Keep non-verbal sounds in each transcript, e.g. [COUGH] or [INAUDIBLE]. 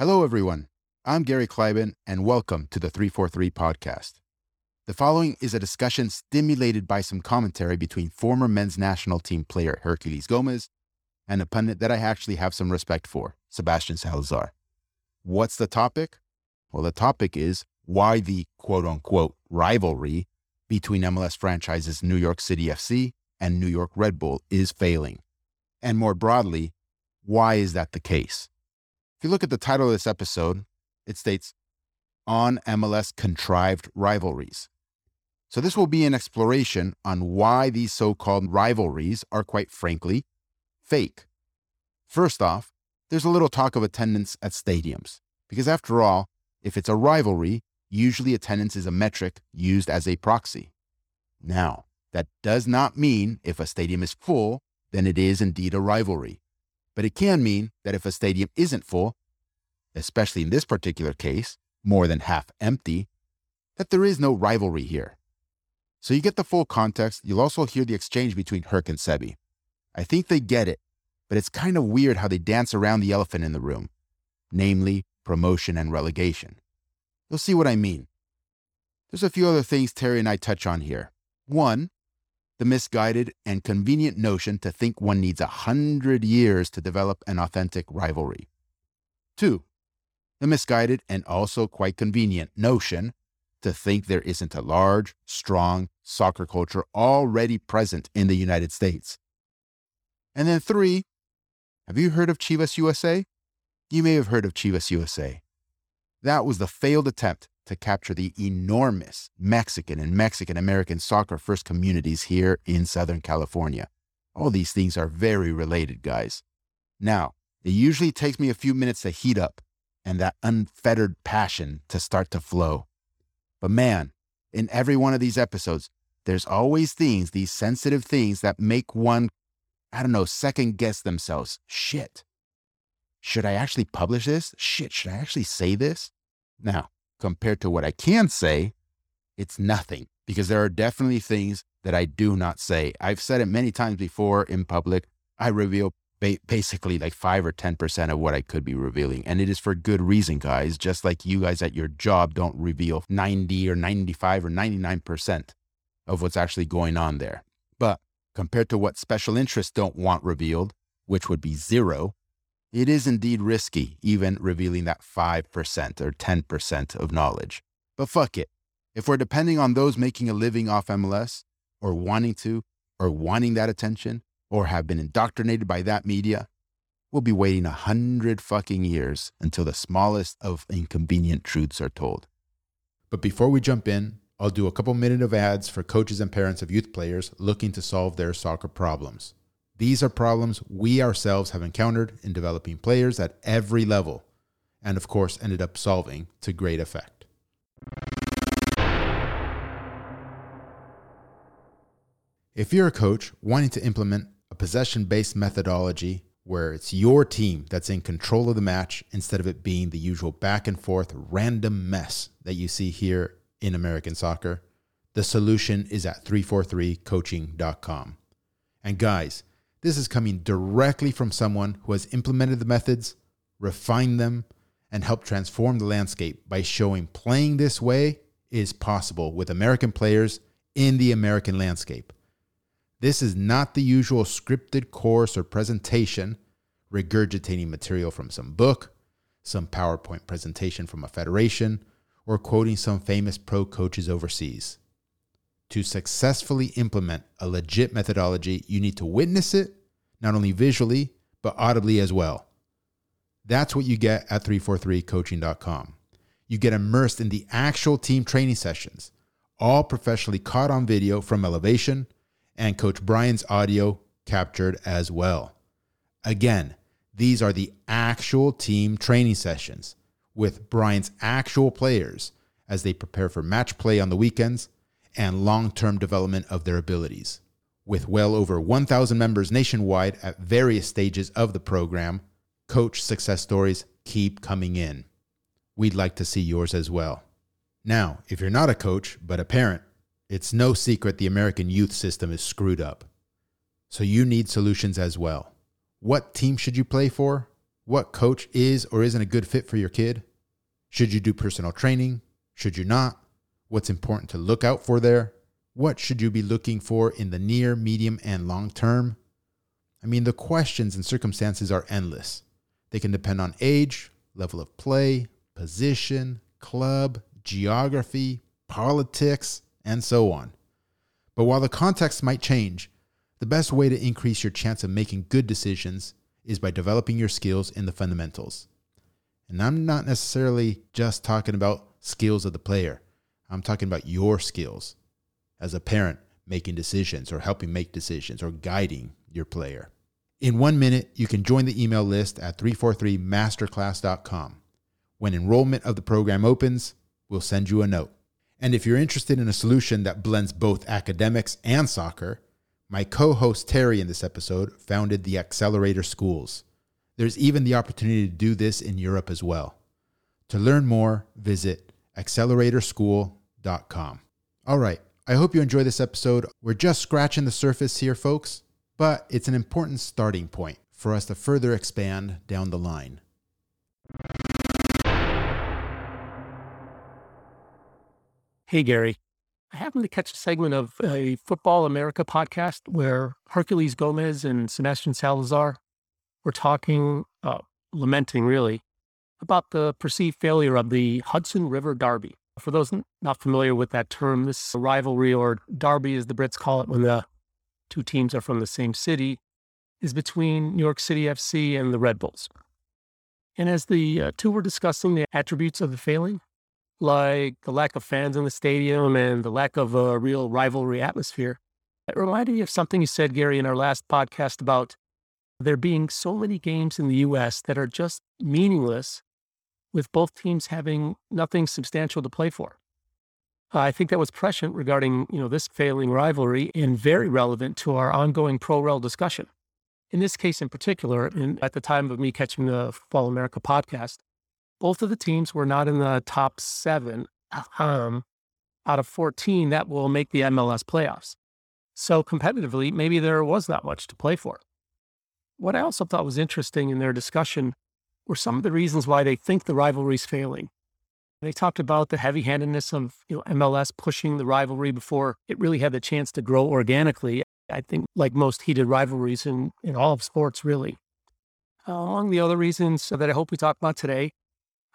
Hello, everyone. I'm Gary Kleiban, and welcome to the 343 podcast. The following is a discussion stimulated by some commentary between former men's national team player Herculez Gomez and a pundit that I actually have some respect for, Sebastian Salazar. What's the topic? Well, the topic is why the quote unquote rivalry between MLS franchises New York City FC and New York Red Bull is failing. And more broadly, why is that the case? If you look at the title of this episode, it states on MLS contrived rivalries. So, this will be an exploration on why these so called rivalries are, quite frankly, fake. First off, there's a little talk of attendance at stadiums, because after all, if it's a rivalry, usually attendance is a metric used as a proxy. Now, that does not mean if a stadium is full, then it is indeed a rivalry. But it can mean that if a stadium isn't full, especially in this particular case, more than half empty, that there is no rivalry here. So you get the full context. You'll also hear the exchange between Herc and Sebi. I think they get it, but it's kind of weird how they dance around the elephant in the room, namely promotion and relegation. You'll see what I mean. There's a few other things Terry and I touch on here. One, the misguided and convenient notion to think one needs a hundred years to develop an authentic rivalry. Two, the misguided and also quite convenient notion to think there isn't a large, strong soccer culture already present in the United States. And then three, have you heard of Chivas USA? You may have heard of Chivas USA. That was the failed attempt to capture the enormous Mexican and Mexican American soccer first communities here in Southern California. All these things are very related, guys. Now, it usually takes me a few minutes to heat up and that unfettered passion to start to flow. But man, in every one of these episodes, there's always things, these sensitive things that make one, I don't know, second guess themselves. Shit. Should I actually publish this? Shit, should I actually say this? Now, compared to what I can say, it's nothing because there are definitely things that I do not say. I've said it many times before in public. I reveal ba- basically like 5 or 10% of what I could be revealing. And it is for good reason, guys. Just like you guys at your job don't reveal 90 or 95 or 99% of what's actually going on there. But compared to what special interests don't want revealed, which would be zero, it is indeed risky, even revealing that 5% or 10% of knowledge. But fuck it. If we're depending on those making a living off MLS, or wanting to, or wanting that attention, or have been indoctrinated by that media, we'll be waiting a hundred fucking years until the smallest of inconvenient truths are told. But before we jump in, I'll do a couple minutes of ads for coaches and parents of youth players looking to solve their soccer problems. These are problems we ourselves have encountered in developing players at every level, and of course ended up solving to great effect. If you're a coach wanting to implement a possession based methodology where it's your team that's in control of the match instead of it being the usual back and forth random mess that you see here in American soccer, the solution is at 343coaching.com. And guys, this is coming directly from someone who has implemented the methods, refined them, and helped transform the landscape by showing playing this way is possible with American players in the American landscape. This is not the usual scripted course or presentation, regurgitating material from some book, some PowerPoint presentation from a federation, or quoting some famous pro coaches overseas. To successfully implement a legit methodology, you need to witness it, not only visually, but audibly as well. That's what you get at 343coaching.com. You get immersed in the actual team training sessions, all professionally caught on video from elevation and Coach Brian's audio captured as well. Again, these are the actual team training sessions with Brian's actual players as they prepare for match play on the weekends and long term development of their abilities. With well over 1,000 members nationwide at various stages of the program, coach success stories keep coming in. We'd like to see yours as well. Now, if you're not a coach, but a parent, it's no secret the American youth system is screwed up. So you need solutions as well. What team should you play for? what coach is or isn't a good fit for your kid? Should you do personal training? Should you not? What's important to look out for there? What should you be looking for in the near, medium, and long term? I mean, the questions and circumstances are endless. They can depend on age, level of play, position, club, geography, politics, and so on. But while the context might change, the best way to increase your chance of making good decisions is by developing your skills in the fundamentals. And I'm not necessarily just talking about skills of the player, I'm talking about your skills as a parent making decisions or helping make decisions or guiding your player. In one minute, you can join the email list at 343masterclass.com. When enrollment of the program opens, we'll send you a note. And if you're interested in a solution that blends both academics and soccer, my co host Terry in this episode founded the Accelerator Schools. There's even the opportunity to do this in Europe as well. To learn more, visit acceleratorschool.com. All right, I hope you enjoy this episode. We're just scratching the surface here, folks, but it's an important starting point for us to further expand down the line. Hey, Gary. I happened to catch a segment of a Football America podcast where Herculez Gomez and Sebastian Salazar were talking, uh, lamenting really, about the perceived failure of the Hudson River Derby. For those not familiar with that term, this rivalry, or derby as the Brits call it when the two teams are from the same city, is between New York City FC and the Red Bulls. And as the uh, two were discussing the attributes of the failing, like the lack of fans in the stadium and the lack of a real rivalry atmosphere, it reminded me of something you said, Gary, in our last podcast about there being so many games in the US that are just meaningless with both teams having nothing substantial to play for. I think that was prescient regarding, you know, this failing rivalry and very relevant to our ongoing pro rel discussion. In this case in particular, at the time of me catching the Football America podcast, both of the teams were not in the top seven um, out of 14 that will make the MLS playoffs. So competitively, maybe there was not much to play for. What I also thought was interesting in their discussion were some of the reasons why they think the rivalry is failing. They talked about the heavy-handedness of you know, MLS pushing the rivalry before it really had the chance to grow organically. I think, like most heated rivalries in, in all of sports, really. Among the other reasons that I hope we talk about today,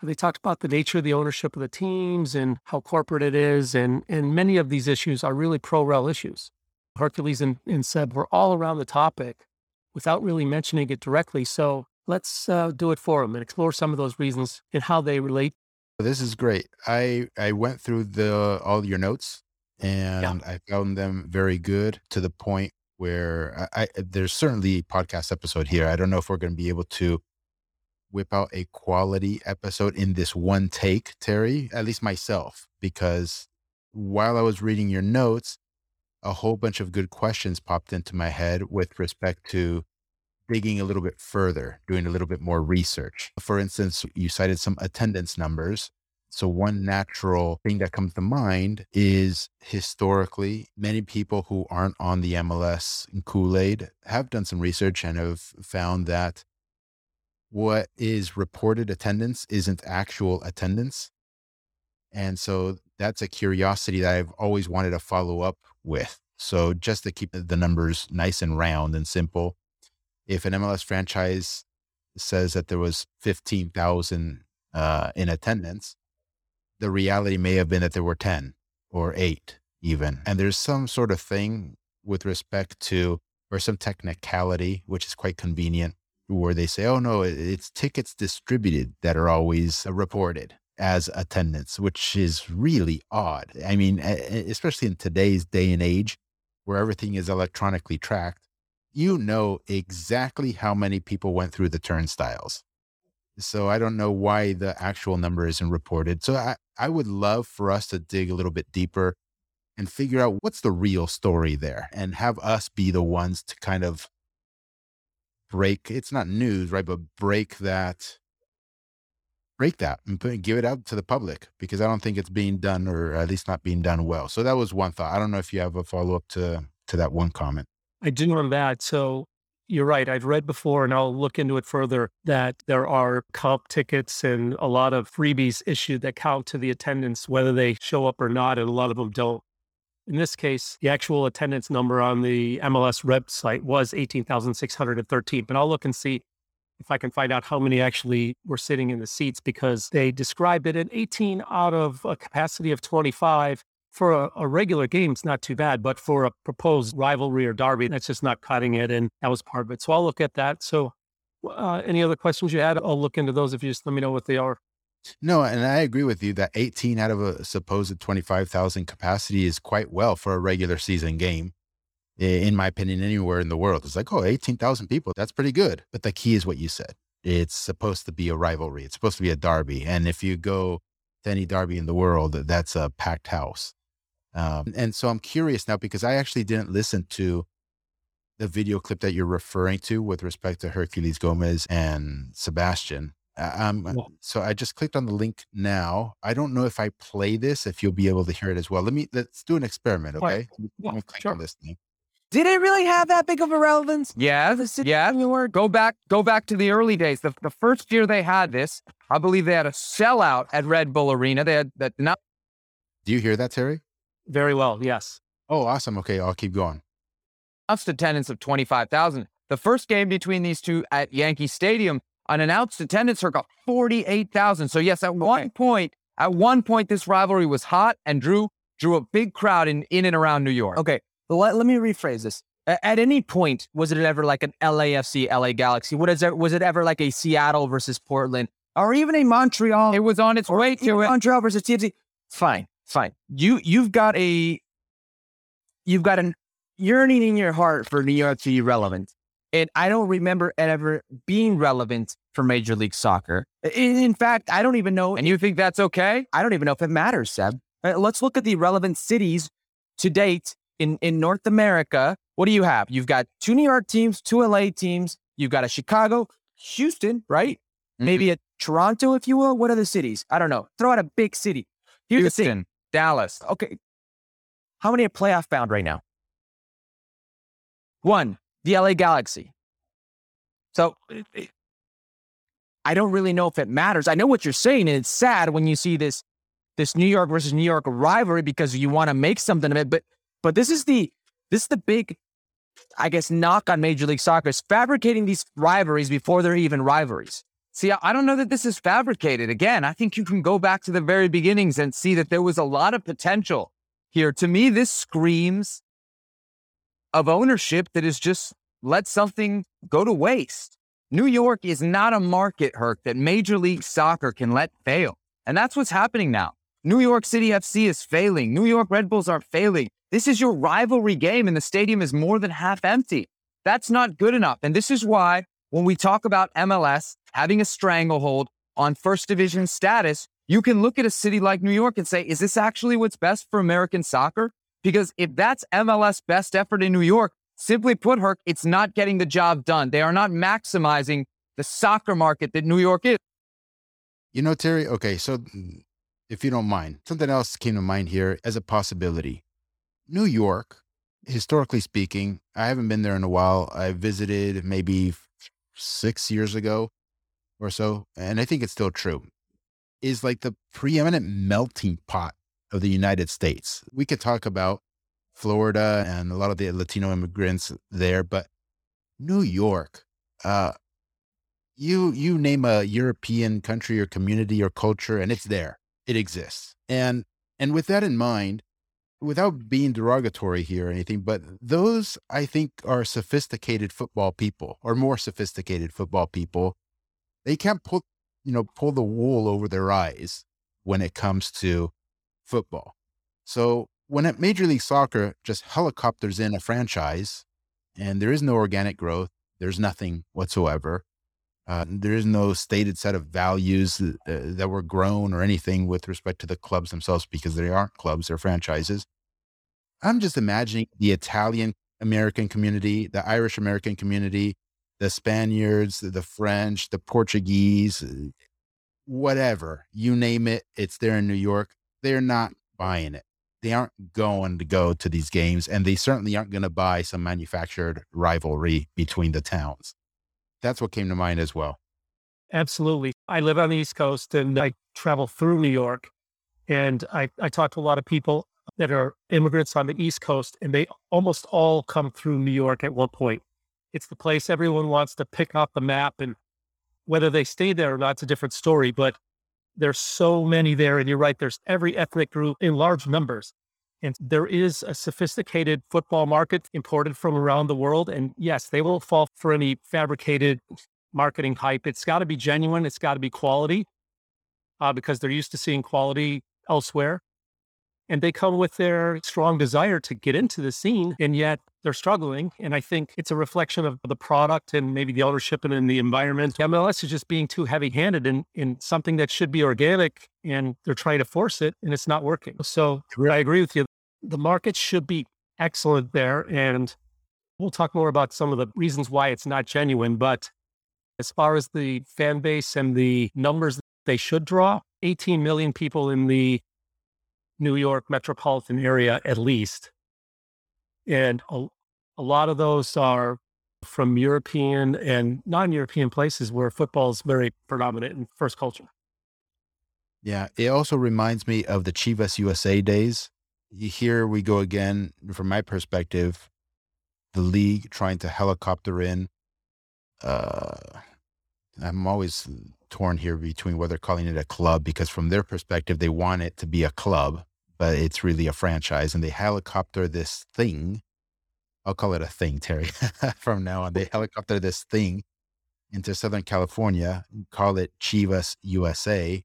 they talked about the nature of the ownership of the teams and how corporate it is. And, and many of these issues are really pro rel issues. Herculez and, and Seb were all around the topic without really mentioning it directly. So let's uh, do it for them and explore some of those reasons and how they relate. This is great. I I went through the all your notes and yeah. I found them very good to the point where I, I there's certainly a podcast episode here. I don't know if we're going to be able to whip out a quality episode in this one take, Terry, at least myself, because while I was reading your notes, a whole bunch of good questions popped into my head with respect to digging a little bit further, doing a little bit more research. For instance, you cited some attendance numbers. So, one natural thing that comes to mind is historically, many people who aren't on the MLS and Kool Aid have done some research and have found that what is reported attendance isn't actual attendance. And so, that's a curiosity that I've always wanted to follow up with. So, just to keep the numbers nice and round and simple, if an MLS franchise says that there was 15,000 uh, in attendance, the reality may have been that there were 10 or eight even. And there's some sort of thing with respect to, or some technicality, which is quite convenient, where they say, oh no, it's tickets distributed that are always reported as attendance, which is really odd. I mean, especially in today's day and age where everything is electronically tracked, you know exactly how many people went through the turnstiles. So I don't know why the actual number isn't reported. So I, I would love for us to dig a little bit deeper and figure out what's the real story there and have us be the ones to kind of break it's not news, right? But break that break that and put, give it out to the public because I don't think it's being done or at least not being done well. So that was one thought. I don't know if you have a follow up to to that one comment. I do on that. So you're right. I've read before, and I'll look into it further, that there are comp tickets and a lot of freebies issued that count to the attendance, whether they show up or not, and a lot of them don't. In this case, the actual attendance number on the MLS website was 18,613. But I'll look and see if I can find out how many actually were sitting in the seats because they described it at 18 out of a capacity of 25 for a, a, regular game, it's not too bad, but for a proposed rivalry or derby, that's just not cutting it. And that was part of it. So I'll look at that. So, uh, any other questions you had? I'll look into those if you just let me know what they are. No, and I agree with you that 18 out of a supposed 25,000 capacity is quite well for a regular season game. In my opinion, anywhere in the world, it's like, oh, 18,000 people, that's pretty good. But the key is what you said. It's supposed to be a rivalry. It's supposed to be a derby. And if you go to any derby in the world, that's a packed house. Um, and so I'm curious now because I actually didn't listen to the video clip that you're referring to with respect to Herculez Gomez and Sebastian. Um, yeah. So I just clicked on the link now. I don't know if I play this, if you'll be able to hear it as well. Let me let's do an experiment, okay? Yeah, click sure. on this thing. Did it really have that big of a relevance? Yeah, yeah. Go back, go back to the early days. The, the first year they had this, I believe they had a sellout at Red Bull Arena. They had that. Not- do you hear that, Terry? Very well, yes. Oh, awesome. Okay, I'll keep going. Announced attendance of 25,000. The first game between these two at Yankee Stadium, an announced attendance circa 48,000. So yes, at one point, at one point, this rivalry was hot and drew drew a big crowd in, in and around New York. Okay, let, let me rephrase this. At any point, was it ever like an LAFC, LA Galaxy? What is it? Was it ever like a Seattle versus Portland, or even a Montreal? It was on its way to it. Montreal versus TFC. Fine fine. You you've got a you've got an yearning in your heart for New York to be relevant. And I don't remember it ever being relevant for Major League Soccer. In, in fact, I don't even know. And you think that's okay? I don't even know if it matters, Seb. Uh, let's look at the relevant cities to date in, in North America. What do you have? You've got two New York teams, two LA teams. You've got a Chicago, Houston, right? Mm-hmm. Maybe a Toronto, if you will. What are the cities? I don't know. Throw out a big city. Here's Houston. Dallas. Okay. How many are playoff bound right now? One, the LA Galaxy. So eh, eh, I don't really know if it matters. I know what you're saying, and it's sad when you see this this New York versus New York rivalry because you want to make something of it. But but this is the this is the big, I guess, knock on Major League Soccer is fabricating these rivalries before they're even rivalries. See, I don't know that this is fabricated. Again, I think you can go back to the very beginnings and see that there was a lot of potential here. To me, this screams of ownership that is just let something go to waste. New York is not a market, Herc, that Major League Soccer can let fail. And that's what's happening now. New York City FC is failing. New York Red Bulls are failing. This is your rivalry game, and the stadium is more than half empty. That's not good enough. And this is why when we talk about MLS having a stranglehold on first division status, you can look at a city like New York and say, is this actually what's best for American soccer? Because if that's MLS best effort in New York, simply put, Herc, it's not getting the job done. They are not maximizing the soccer market that New York is. You know, Terry, okay, so if you don't mind, something else came to mind here as a possibility. New York, historically speaking, I haven't been there in a while. I visited maybe six years ago or so, and I think it's still true, is like the preeminent melting pot of the United States. We could talk about Florida and a lot of the Latino immigrants there, but New York, uh, you you name a European country or community or culture, and it's there. It exists. And and with that in mind, without being derogatory here or anything, but those I think are sophisticated football people or more sophisticated football people. They can't put, you know, pull the wool over their eyes when it comes to football. So when at Major League Soccer just helicopters in a franchise and there is no organic growth, there's nothing whatsoever. Uh, there is no stated set of values uh, that were grown or anything with respect to the clubs themselves because they aren't clubs, they're franchises. I'm just imagining the Italian American community, the Irish American community, the Spaniards, the French, the Portuguese, uh, whatever, you name it, it's there in New York. They're not buying it. they aren't going to go to these games and they certainly aren't going to buy some manufactured rivalry between the towns. That's what came to mind as well. Absolutely. I live on the East Coast and I travel through New York. And I, I talk to a lot of people that are immigrants on the East Coast, and they almost all come through New York at one point. It's the place everyone wants to pick up the map. And whether they stay there or not, it's a different story. But there's so many there. And you're right, there's every ethnic group in large numbers. And there is a sophisticated football market imported from around the world. And yes, they won't fall for any fabricated marketing hype. It's got to be genuine, it's got to be quality uh, because they're used to seeing quality elsewhere. And they come with their strong desire to get into the scene, and yet they're struggling. And I think it's a reflection of the product and maybe the ownership and in the environment. MLS is just being too heavy handed in, in something that should be organic, and they're trying to force it, and it's not working. So I agree with you. The market should be excellent there. And we'll talk more about some of the reasons why it's not genuine. But as far as the fan base and the numbers they should draw, 18 million people in the New York metropolitan area at least. And a, a lot of those are from European and non European places where football is very predominant in first culture. Yeah. It also reminds me of the Chivas USA days. Here we go again, from my perspective, the league trying to helicopter in. Uh, I'm always torn here between whether calling it a club because from their perspective they want it to be a club, but it's really a franchise, and they helicopter this thing. I'll call it a thing, Terry. [LAUGHS] from now on, they helicopter this thing into Southern California, call it Chivas USA,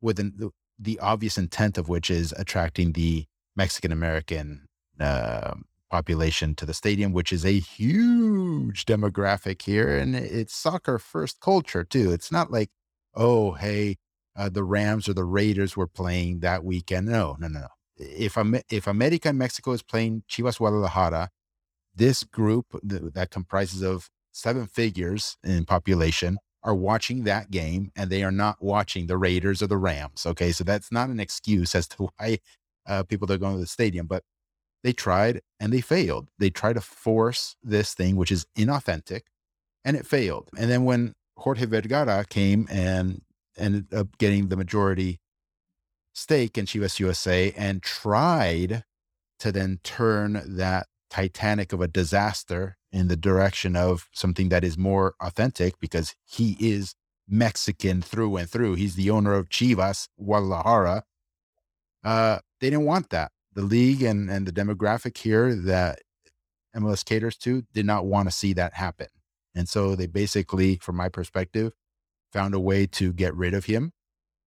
with an, the, the obvious intent of which is attracting the Mexican American uh, population to the stadium, which is a huge demographic here. And it's soccer first culture, too. It's not like, oh, hey, uh, the Rams or the Raiders were playing that weekend. No, no, no. If, if America and Mexico is playing Chivas Guadalajara, this group that comprises of seven figures in population are watching that game and they are not watching the Raiders or the Rams. Okay. So that's not an excuse as to [LAUGHS] why uh, people are going to the stadium. But they tried and they failed. They tried to force this thing, which is inauthentic, and it failed. And then when Jorge Vergara came and ended up getting the majority stake in Chivas USA and tried to then turn that Titanic of a disaster in the direction of something that is more authentic because he is Mexican through and through. He's the owner of Chivas Guadalajara. Uh, they didn't want that the league and, and the demographic here that MLS caters to did not want to see that happen. And so they basically, from my perspective, found a way to get rid of him.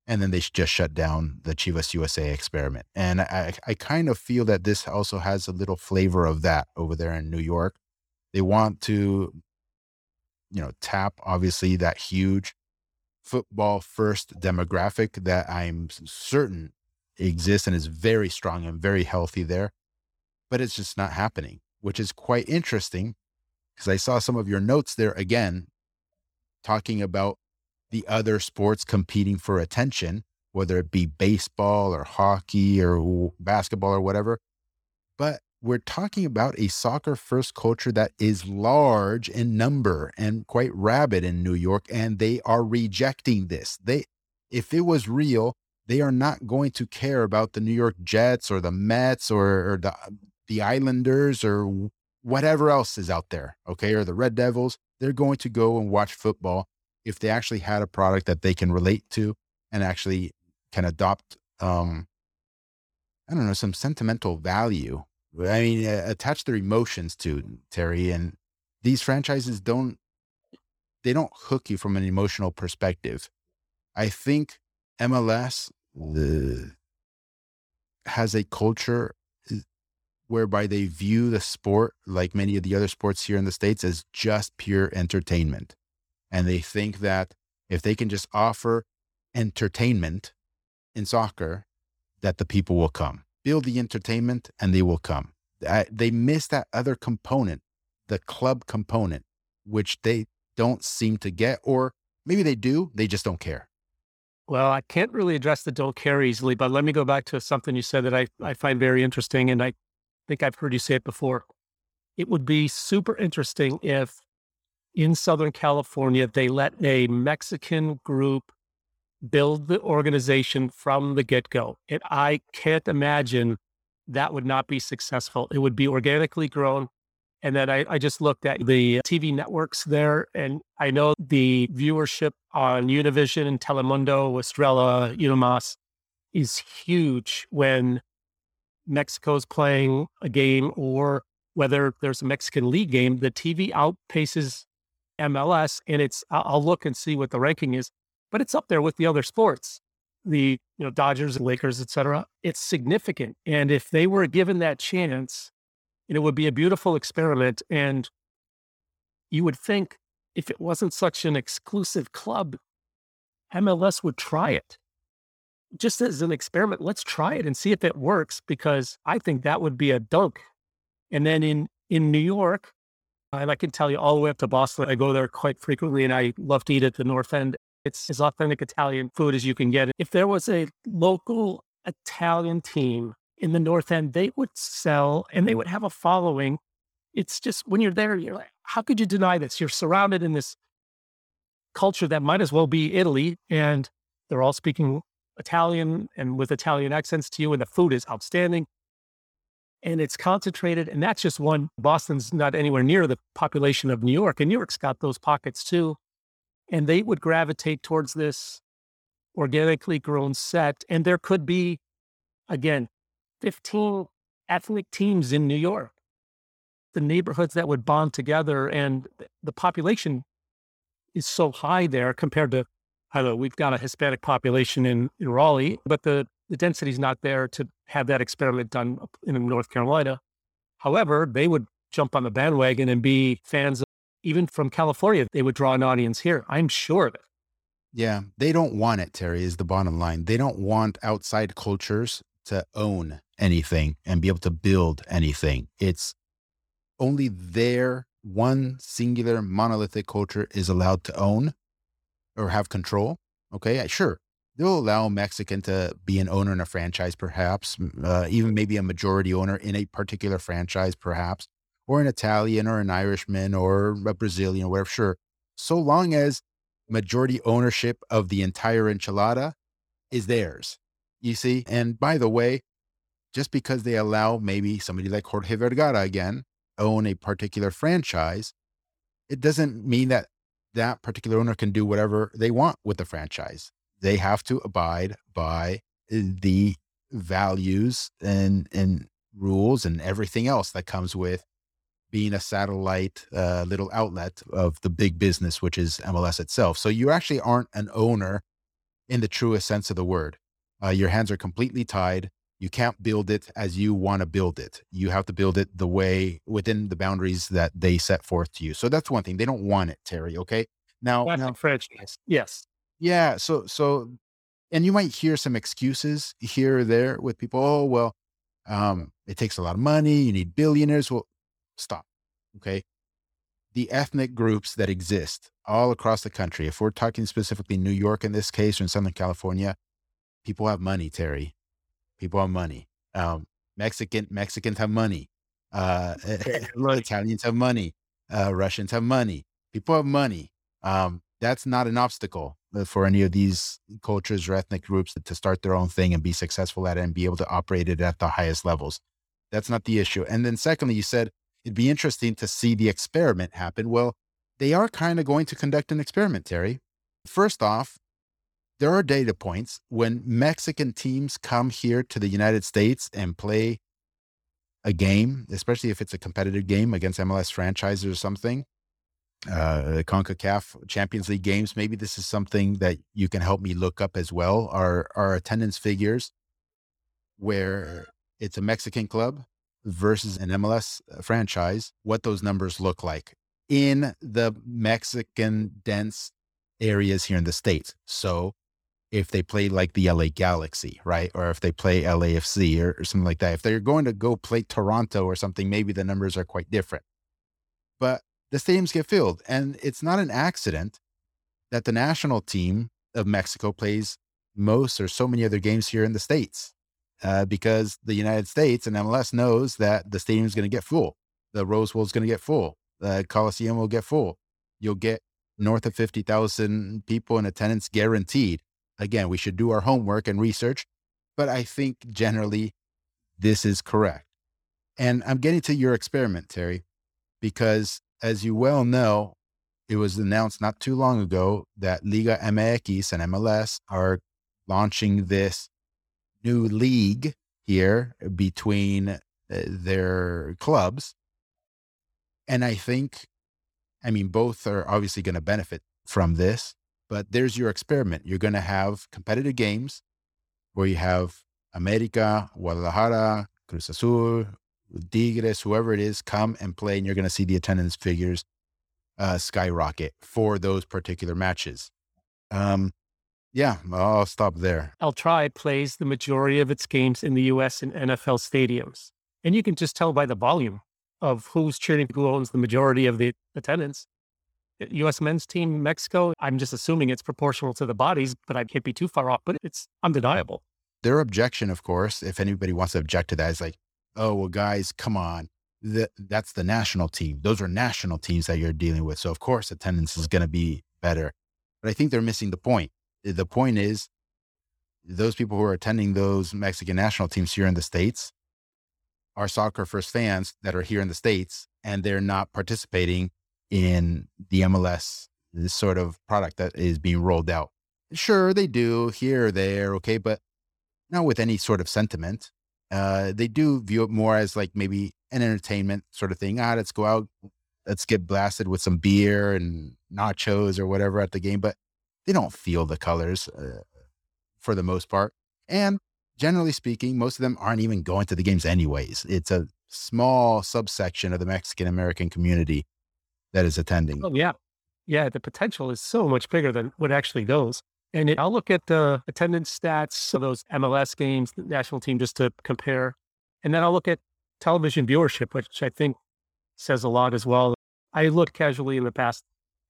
And then they just shut down the Chivas USA experiment. And I, I kind of feel that this also has a little flavor of that over there in New York. They want to, you know, tap obviously that huge football first demographic that I'm certain exists and is very strong and very healthy there, but it's just not happening, which is quite interesting because I saw some of your notes there again talking about the other sports competing for attention, whether it be baseball or hockey or basketball or whatever. But we're talking about a soccer first culture that is large in number and quite rabid in New York, and they are rejecting this. They, if it was real, they are not going to care about the New York Jets or the Mets or, or the the Islanders or whatever else is out there, okay, or the Red Devils. They're going to go and watch football if they actually had a product that they can relate to and actually can adopt. Um, I don't know some sentimental value. I mean, uh, attach their emotions to Terry, and these franchises don't they don't hook you from an emotional perspective. I think MLS the, has a culture eh, whereby they view the sport, like many of the other sports here in the States, as just pure entertainment. And they think that if they can just offer entertainment in soccer, that the people will come. Build the entertainment and they will come. They miss that other component, the club component, which they don't seem to get, or maybe they do, they just don't care. Well, I can't really address the don't care easily, but let me go back to something you said that I, I find very interesting. And I think I've heard you say it before. It would be super interesting if in Southern California they let a Mexican group build the organization from the get go. And I can't imagine that would not be successful. It would be organically grown. And then I, I, just looked at the TV networks there, and I know the viewership on Univision and Telemundo, Estrella, Unimas is huge when Mexico's playing a game or whether there's a Mexican league game. The TV outpaces MLS, and it's I'll look and see what the ranking is, but it's up there with the other sports the you know Dodgers Lakers, et cetera, it's significant. And if they were given that chance, it would be a beautiful experiment. And you would think if it wasn't such an exclusive club, MLS would try it. Just as an experiment, let's try it and see if it works, because I think that would be a dunk. And then in in New York, and I can tell you all the way up to Boston, I go there quite frequently and I love to eat at the North End. It's as authentic Italian food as you can get. If there was a local Italian team in the North End, they would sell and they would have a following. It's just when you're there, you're like, how could you deny this? You're surrounded in this culture that might as well be Italy, and they're all speaking Italian and with Italian accents to you, and the food is outstanding. And it's concentrated, and that's just one. Boston's not anywhere near the population of New York, and New York's got those pockets too and they would gravitate towards this organically grown set. And there could be, again, 15 ethnic teams in New York, the neighborhoods that would bond together, and the population is so high there compared to, I don't know, we've got a Hispanic population in, in Raleigh, but the, the density is not there to have that experiment done in North Carolina. However, they would jump on the bandwagon and be fans of, even from California, they would draw an audience here. I'm sure of it. Yeah, they don't want it, Terry, is the bottom line. They don't want outside cultures to own anything and be able to build anything. It's only their one singular monolithic culture is allowed to own or have control. Okay, sure. They'll allow Mexican to be an owner in a franchise, perhaps, uh, even maybe a majority owner in a particular franchise, perhaps or an Italian or an Irishman or a Brazilian, whatever, sure. So long as majority ownership of the entire enchilada is theirs, you see? And by the way, just because they allow maybe somebody like Jorge Vergara again own a particular franchise, it doesn't mean that that particular owner can do whatever they want with the franchise. They have to abide by the values and and rules and everything else that comes with being a satellite uh, little outlet of the big business, which is MLS itself. So you actually aren't an owner in the truest sense of the word. Uh, your hands are completely tied. You can't build it as you want to build it. You have to build it the way within the boundaries that they set forth to you. So that's one thing. They don't want it, Terry. Okay. Now, now franchise. Yes. Yeah. So, so, and you might hear some excuses here or there with people. Oh, well, um, it takes a lot of money. You need billionaires. Well, stop. Okay. The ethnic groups that exist all across the country, if we're talking specifically New York in this case or in Southern California, people have money, Terry. People have money. Um, Mexican Mexicans have money. Uh, [LAUGHS] Italians have money. Uh, Russians have money. People have money. Um, that's not an obstacle uh, for any of these cultures or ethnic groups to start their own thing and be successful at it and be able to operate it at the highest levels. That's not the issue. And then, secondly, you said it'd be interesting to see the experiment happen. Well, they are kind of going to conduct an experiment, Terry. First off, there are data points when Mexican teams come here to the United States and play a game, especially if it's a competitive game against MLS franchises or something, uh, CONCACAF Champions League games. Maybe this is something that you can help me look up as well. Our, our attendance figures where it's a Mexican club versus an MLS uh, franchise, what those numbers look like in the Mexican dense areas here in the States. So if they play like the LA Galaxy, right? Or if they play LAFC or, or something like that, if they're going to go play Toronto or something, maybe the numbers are quite different. But the stadiums get filled. And it's not an accident that the national team of Mexico plays most or so many other games here in the States uh, because the United States and MLS knows that the stadium is going to get full. The Rose Bowl is going to get full. The Coliseum will get full. You'll get north of 50,000 people in attendance guaranteed. Again, we should do our homework and research, but I think generally this is correct. And I'm getting to your experiment, Terry, because as you well know, it was announced not too long ago that Liga MX and MLS are launching this new league here between uh, their clubs. And I think, I mean, both are obviously going to benefit from this, but there's your experiment. You're going to have competitive games where you have America, Guadalajara, Cruz Azul, Tigres, whoever it is, come and play, and you're going to see the attendance figures uh, skyrocket for those particular matches. Um, yeah, I'll stop there. El Tri plays the majority of its games in the U.S. in NFL stadiums, and you can just tell by the volume of who's cheering, who owns the majority of the attendance. Uh, U.S. men's team, Mexico, I'm just assuming it's proportional to the bodies, but I can't be too far off, but it's undeniable. Their objection, of course, if anybody wants to object to that, is like, oh, well, guys, come on. The, that's the national team. Those are national teams that you're dealing with. So, of course, attendance is going to be better. But I think they're missing the point. The point is, those people who are attending those Mexican national teams here in the States are soccer first fans that are here in the States and they're not participating in the MLS, this sort of product that is being rolled out. Sure, they do here or there, okay, but not with any sort of sentiment. Uh, they do view it more as like maybe an entertainment sort of thing. Ah, let's go out, let's get blasted with some beer and nachos or whatever at the game. But they don't feel the colors uh, for the most part. And generally speaking, most of them aren't even going to the games anyways. It's a small subsection of the Mexican American community that is attending. Oh, yeah. Yeah. The potential is so much bigger than what actually goes. And it, I'll look at the attendance stats of those MLS games, the national team, just to compare. And then I'll look at television viewership, which I think says a lot as well. I looked casually in the past.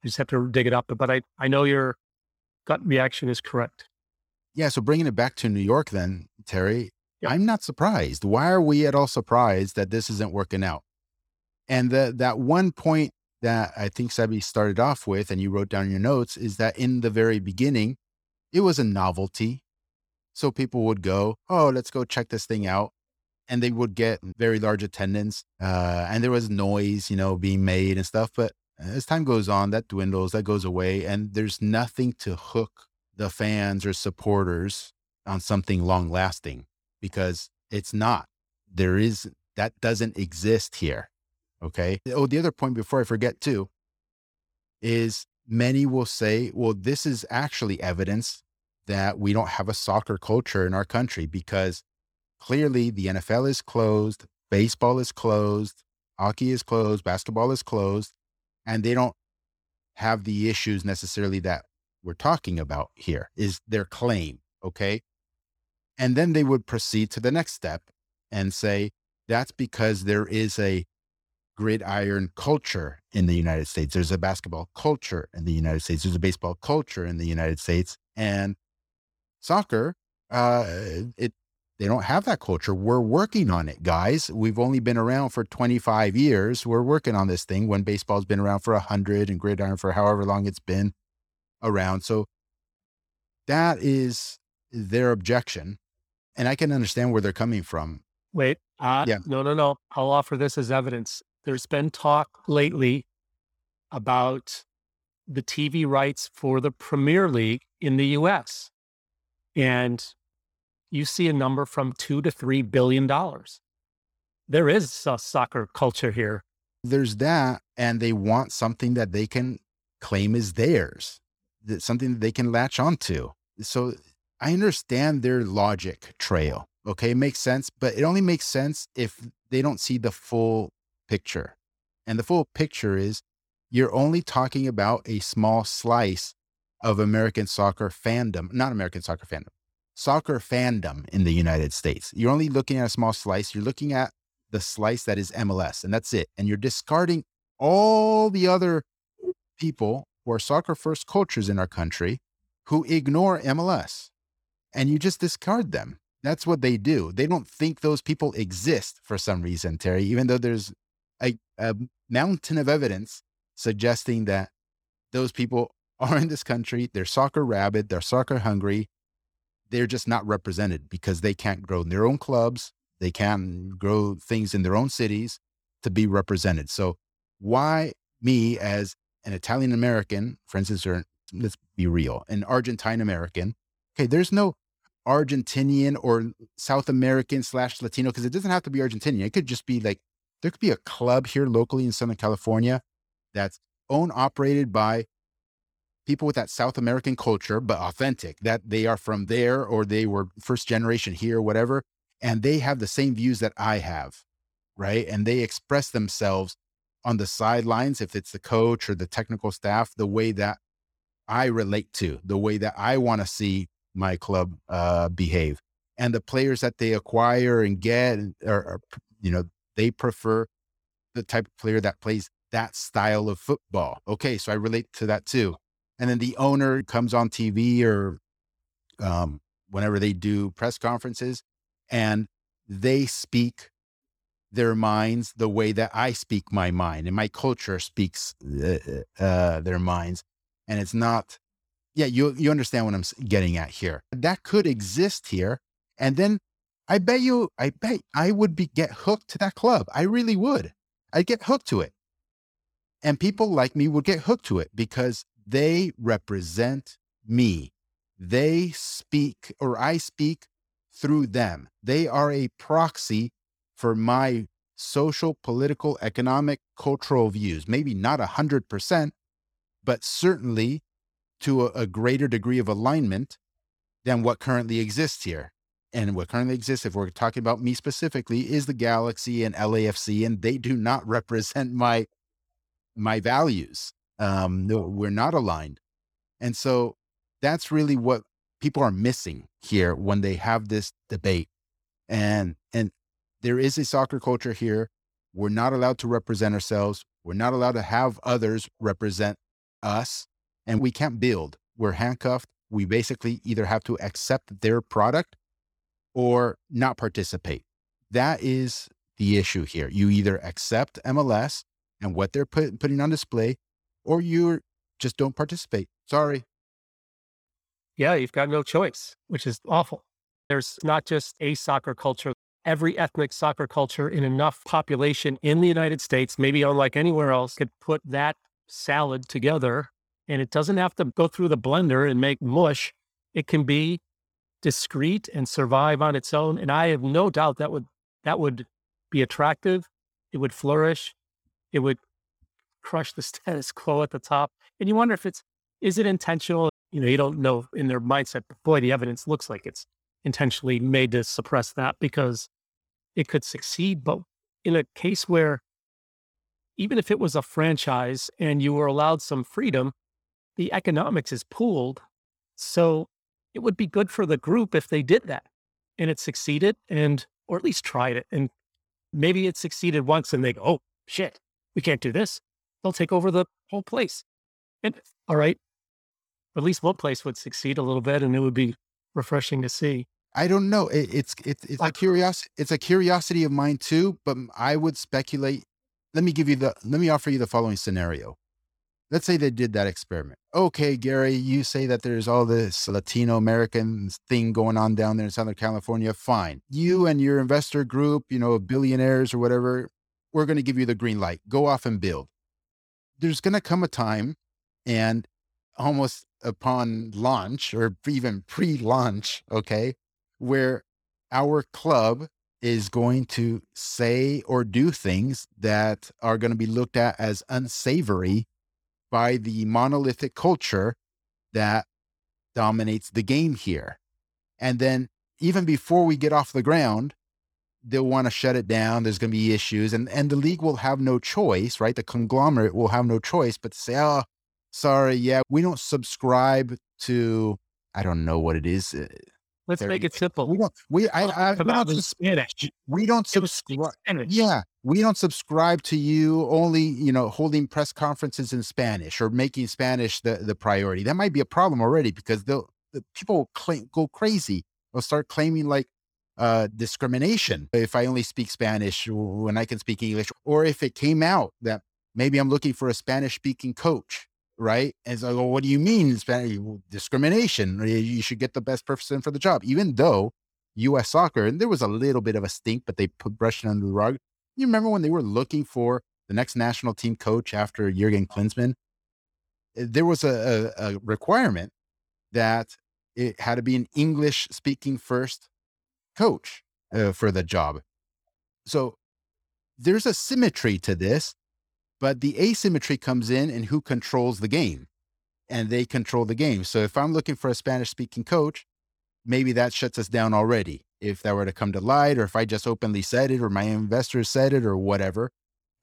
I just have to dig it up, but I, I know your gut reaction is correct. Yeah. So bringing it back to New York, then, Terry, yep. I'm not surprised. Why are we at all surprised that this isn't working out? And the, that one point that I think Sebi started off with, and you wrote down your notes, is that in the very beginning, it was a novelty. So people would go, oh, let's go check this thing out. And they would get very large attendance. Uh, and there was noise, you know, being made and stuff. But as time goes on, that dwindles, that goes away. And there's nothing to hook the fans or supporters on something long lasting because it's not. There is, that doesn't exist here. Okay. Oh, the other point before I forget too is many will say, well, this is actually evidence that we don't have a soccer culture in our country because clearly the NFL is closed, baseball is closed, hockey is closed, basketball is closed, and they don't have the issues necessarily that we're talking about here, is their claim. Okay. And then they would proceed to the next step and say, that's because there is a gridiron culture in the United States. There's a basketball culture in the United States. There's a baseball culture in the United States. And soccer, uh, it they don't have that culture. We're working on it, guys. We've only been around for 25 years. We're working on this thing when baseball's been around for 100 and gridiron for however long it's been around. So that is their objection. And I can understand where they're coming from. Wait, uh, yeah. no, no, no. I'll offer this as evidence. There's been talk lately about the TV rights for the Premier League in the US. And you see a number from two to three billion dollars. There is a soccer culture here. There's that, and they want something that they can claim is theirs, that something that they can latch onto. So I understand their logic trail. Okay, it makes sense, but it only makes sense if they don't see the full picture. And the full picture is you're only talking about a small slice of American soccer fandom, not American soccer fandom, soccer fandom in the United States. You're only looking at a small slice. You're looking at the slice that is MLS, and that's it. And you're discarding all the other people who are soccer first cultures in our country who ignore MLS. and you just discard them. That's what they do. They don't think those people exist for some reason, Terry, even though there's a, a mountain of evidence suggesting that those people [LAUGHS] are in this country. They're soccer rabid, they're soccer hungry. They're just not represented because they can't grow their own clubs. They can't grow things in their own cities to be represented. So, why me as an Italian American, for instance, or let's be real, an Argentine American? Okay, there's no Argentinian or South American slash Latino because it doesn't have to be Argentinian. It could just be like there could be a club here locally in Southern California that's owned operated by people with that South American culture, but authentic, that they are from there or they were first generation here, whatever. And they have the same views that I have, right? And they express themselves on the sidelines, if it's the coach or the technical staff, the way that I relate to, the way that I want to see my club uh, behave. And the players that they acquire and get, or, you know, they prefer the type of player that plays that style of football. Okay, so I relate to that too. And then the owner comes on TV or um, whenever they do press conferences and they speak their minds the way that I speak my mind and my culture speaks uh, uh, their minds. And it's not, yeah, you, you understand what I'm getting at here. That could exist here. And then I bet you, I bet I would be get hooked to that club. I really would. I'd get hooked to it. And people like me would get hooked to it because they represent me. They speak, or I speak through them. They are a proxy for my social, political, economic, cultural views. Maybe not 100%, but certainly to a, a, greater degree of alignment than what currently exists here. And what currently exists, if we're talking about me specifically, is the Galaxy and LAFC, and they do not [LAUGHS] represent my my values. Um, no, we're not aligned. And so that's really what people are missing here when they have this debate. And and there is a soccer culture here. We're not allowed to represent ourselves. We're not allowed to have others represent us. And we can't build. We're handcuffed. We basically either have to accept their product or not participate. That is the issue here. You either accept MLS and what they're put, putting on display, or you just don't participate. Sorry. Yeah, you've got no choice, which is awful. There's not just a soccer culture. Every ethnic soccer culture in enough population in the United States, maybe unlike anywhere else, could put that salad together. And it doesn't have to go through the blender and make mush. It can be discreet and survive on its own. And I have no doubt that would that would be attractive. It would flourish. It would crush the [LAUGHS] status quo at the top. And you wonder if it's, is it intentional? You know, you don't know in their mindset, but boy, the evidence looks like it's intentionally made to suppress that because it could succeed. But in a case where even if it was a franchise and you were allowed some freedom, the economics is pooled. So it would be good for the group if they did that and it succeeded and, or at least tried it. And maybe it succeeded once and they go, oh shit, we can't do this they'll take over the whole place. And all right, at least one place would succeed a little bit, and it would be refreshing to see. I don't know. It, it's it's it's like, a curiosity. It's a curiosity of mine too. But I would speculate. Let me give you the. Let me offer you the following scenario. Let's say they did that experiment. Okay, Gary, you say that there's all this Latino American thing going on down there in Southern California. Fine. You and your investor group, you know, billionaires or whatever, we're going to give you the green light. Go off and build there's going to come a time and almost upon launch or even pre launch, okay, where our club is going to say or do things that are going to be looked at as unsavory by the monolithic culture that dominates the game here. And then, even before we get off the ground, they'll want to shut it down. There's going to be issues, and and the league will have no choice, right? The conglomerate will have no choice but to say, "Oh, sorry, yeah, we don't subscribe to I don't know what it is." Uh, Let's make it simple. We don't. We I, I we don't, Spanish. We don't subscribe. Yeah, we don't subscribe to you only. You know, holding press conferences in Spanish or making Spanish the the priority. That might be a problem already because they'll the people claim, go crazy. They'll start claiming like uh, discrimination if I only speak Spanish when I can speak English, or if it came out that maybe I'm looking for a Spanish speaking coach, right? And so, well, what do you mean Spanish discrimination? You should get the best person for the job, even though U.S. soccer, and there was a little bit of a stink, but they put brushed it under the rug. You remember when they were looking for the next national team coach after Jurgen Klinsmann? Eh, there was a, a, a requirement that it had to be an English speaking first coach uh, for the job. So there's a symmetry to this, but the asymmetry comes in and who controls the game. And they control the game. So if I'm looking for a Spanish speaking coach, maybe that shuts us down already. If that were to come to light, or if I just openly said it, or my investors said it, or whatever.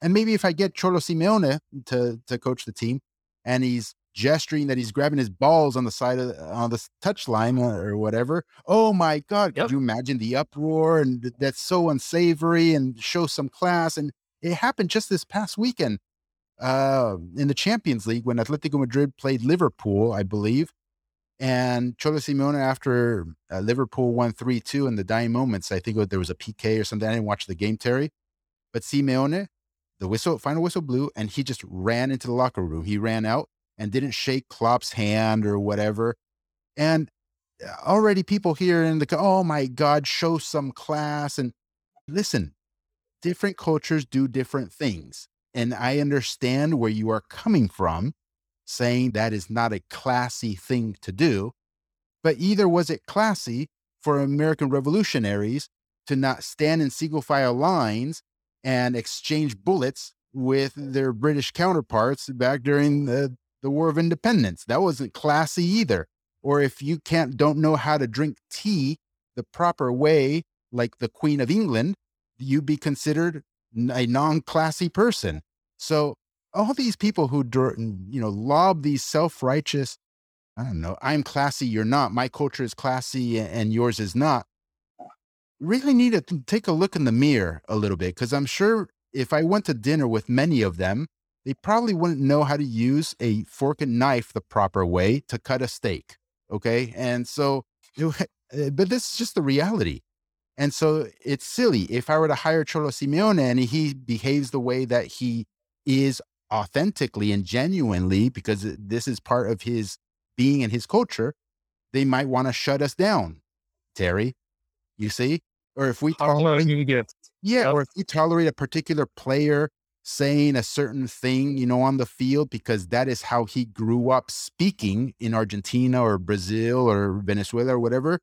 And maybe if I get Cholo Simeone to, to coach the team and he's gesturing that he's grabbing his balls on the side of on the touch line uh, or whatever. Oh my God! Yep. Could you imagine the uproar and that's so unsavory and show some class? And it happened just this past weekend uh, in the Champions League when Atletico Madrid played Liverpool, I believe. And Cholo Simeone, after uh, Liverpool won 3 2 in the dying moments, I think there was a PK or something. I didn't watch the game, Terry. But Simeone, the whistle, final whistle blew, and he just ran into the locker room. He ran out and didn't shake Klopp's hand or whatever. And uh, already people here in the, oh my God, show some class. And listen, different cultures do different things. And I understand where you are coming from, saying that is not a classy thing to do. But either was it classy for American revolutionaries to not stand in single file lines and exchange bullets with their British counterparts back during the the War of Independence. That wasn't classy either. Or if you can't don't know how to drink tea the proper way, like the Queen of England, you be considered a non-classy person. So all these people who you know lob these self-righteous, I don't know, I'm classy, you're not. My culture is classy and yours is not. Really need to take a look in the mirror a little bit because I'm sure if I went to dinner with many of them, they probably wouldn't know how to use a fork and knife the proper way to cut a steak. Okay. And so, eh, but this is just the reality. And so it's silly. If I were to hire Cholo Simeone and he behaves the way that he is authentically and genuinely, because this is part of his being and his culture, they might want to shut us down, Terry. You see? Or if we tolerate, yeah, or if we tolerate a particular player saying a certain thing, you know, on the field because that is how he grew up speaking in Argentina or Brazil or Venezuela or whatever,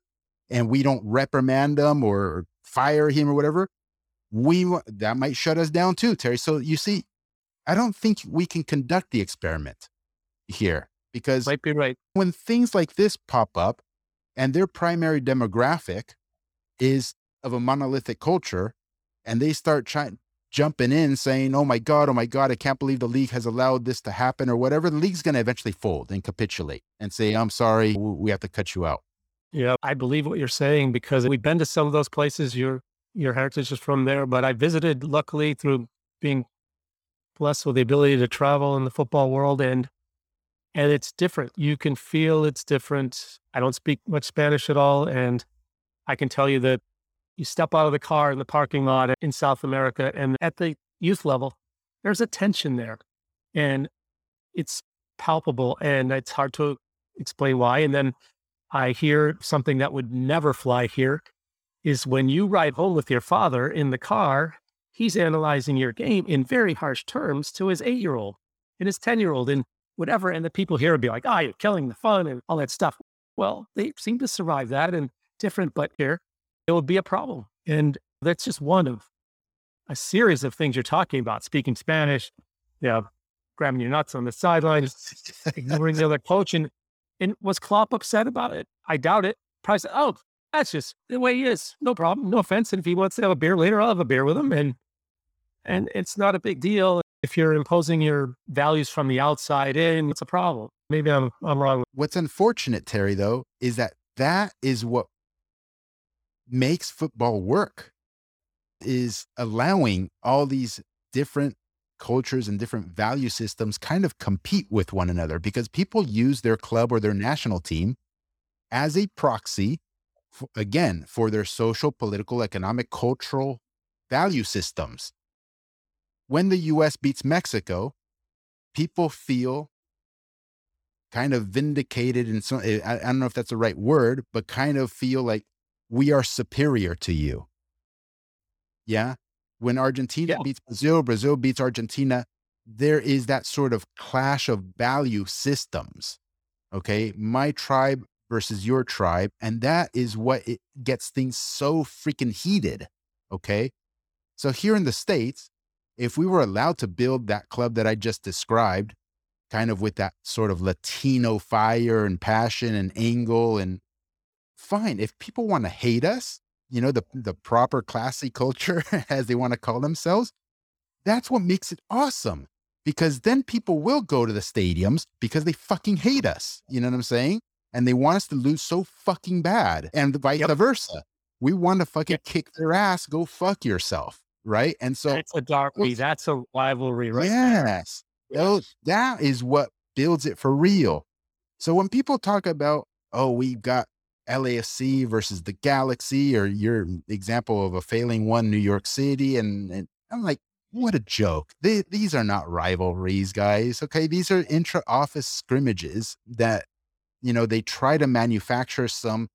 and we don't reprimand him or fire him or whatever, we that might shut us down too, Terry. So you see, I don't think we can conduct the experiment here because might be right. When things like this pop up and their primary demographic is of a monolithic culture and they start trying jumping in saying, oh my God, oh my God, I can't believe the league has allowed this to happen or whatever, the league's going to eventually fold and capitulate and say, I'm sorry, we have to cut you out. Yeah, I believe what you're saying because we've been to some of those places. Your your heritage is from there, but I visited luckily through being blessed with the ability to travel in the football world and and it's different. You can feel it's different. I don't speak much Spanish at all and I can tell you that you step out of the car in the parking lot in South America, and at the youth level, there's a tension there. And it's palpable and it's hard to explain why. And then I hear something that would never fly here is when you ride home with your father in the car, he's analyzing your game in very harsh terms to his eight year old and his 10 year old and whatever. And the people here would be like, ah, oh, you're killing the fun and all that stuff. Well, they seem to survive that and different, but here it would be a problem. And that's just one of a series of things you're talking about. Speaking Spanish, yeah, grabbing your nuts on the sidelines, ignoring the other coach. And, and was Klopp upset about it? I doubt it. Probably said, oh, that's just the way he is. No problem. No offense. And if he wants to have a beer later, I'll have a beer with him. And and it's not a big deal. If you're imposing your values from the outside in, it's a problem. Maybe I'm I'm wrong. What's unfortunate, Terry, though, is that that is what makes football work is allowing all these different cultures and different value systems kind of compete with one another because people use their club or their national team as a proxy, for, again, for their social, political, economic, cultural value systems. When the US beats Mexico, people feel kind of vindicated and so eh, I, I don't know if that's the right word, but kind of feel like we are superior to you. Yeah. When Argentina yeah. beats Brazil, Brazil beats Argentina, there is that sort of clash of value systems. Okay. My tribe versus your tribe. And that is what it gets things so freaking heated. Okay. So here in the States, if we were allowed to build that club that I just described, kind of with that sort of Latino fire and passion and angle, and fine. If people want to hate us, you know, the, the proper classy culture, [LAUGHS] as they want to call themselves, that's what makes it awesome. Because then people will go to the stadiums because they fucking hate us. You know what I'm saying? And they want us to lose so fucking bad. And vice yep. versa. We want to fucking yep. kick their ass, go fuck yourself right? And so it's a derby. That's a rivalry, right? Yes. Those, that is what builds it for real. So when people talk about, oh, we got LAFC versus the Galaxy, or your example of a failing one, New York City, and, and I'm like, what a joke. They, these are not rivalries, guys. Okay. These are intra office scrimmages that, you know, they try to manufacture some